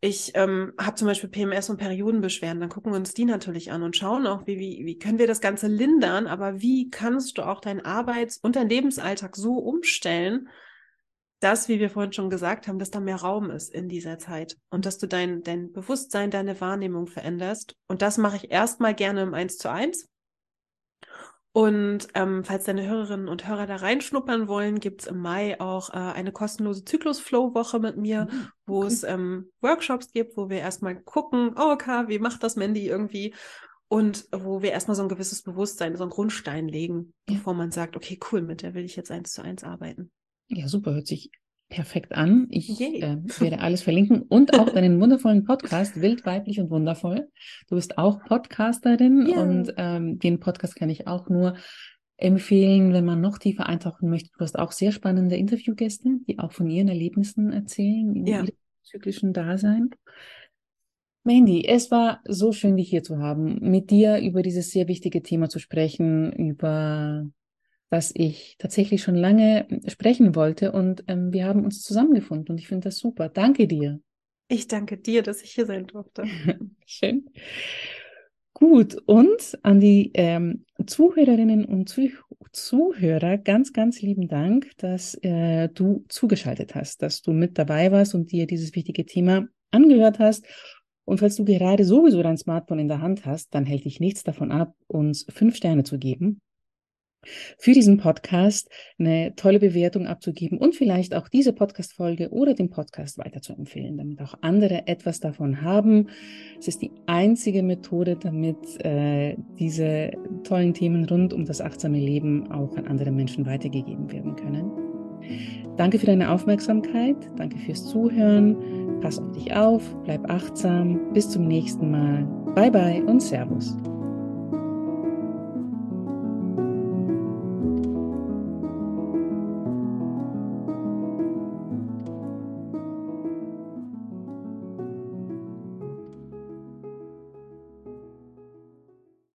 ich ähm, habe zum Beispiel PMS und Periodenbeschwerden, dann gucken wir uns die natürlich an und schauen auch, wie, wie, wie können wir das Ganze lindern, aber wie kannst du auch deinen Arbeits- und deinen Lebensalltag so umstellen, dass, wie wir vorhin schon gesagt haben, dass da mehr Raum ist in dieser Zeit und dass du dein, dein Bewusstsein, deine Wahrnehmung veränderst. Und das mache ich erstmal gerne im Eins zu eins. Und ähm, falls deine Hörerinnen und Hörer da reinschnuppern wollen, gibt es im Mai auch äh, eine kostenlose Zyklus-Flow-Woche mit mir, mhm, okay. wo es ähm, Workshops gibt, wo wir erstmal gucken, oh, okay, wie macht das Mandy irgendwie? Und wo wir erstmal so ein gewisses Bewusstsein, so einen Grundstein legen, ja. bevor man sagt, okay, cool, mit der will ich jetzt eins zu eins arbeiten. Ja, super, hört sich perfekt an. Ich äh, werde alles verlinken und auch deinen <laughs> wundervollen Podcast, Wild, Weiblich und Wundervoll. Du bist auch Podcasterin ja. und ähm, den Podcast kann ich auch nur empfehlen, wenn man noch tiefer eintauchen möchte. Du hast auch sehr spannende Interviewgäste, die auch von ihren Erlebnissen erzählen, in ja. ihrem zyklischen Dasein. Mandy, es war so schön, dich hier zu haben, mit dir über dieses sehr wichtige Thema zu sprechen, über das ich tatsächlich schon lange sprechen wollte und ähm, wir haben uns zusammengefunden und ich finde das super. Danke dir. Ich danke dir, dass ich hier sein durfte. <laughs> Schön. Gut, und an die ähm, Zuhörerinnen und Zuh Zuhörer ganz, ganz lieben Dank, dass äh, du zugeschaltet hast, dass du mit dabei warst und dir dieses wichtige Thema angehört hast. Und falls du gerade sowieso dein Smartphone in der Hand hast, dann hält dich nichts davon ab, uns fünf Sterne zu geben für diesen Podcast eine tolle Bewertung abzugeben und vielleicht auch diese Podcast-Folge oder den Podcast weiterzuempfehlen, damit auch andere etwas davon haben. Es ist die einzige Methode, damit äh, diese tollen Themen rund um das achtsame Leben auch an andere Menschen weitergegeben werden können. Danke für deine Aufmerksamkeit, danke fürs Zuhören, pass auf dich auf, bleib achtsam, bis zum nächsten Mal. Bye bye und Servus.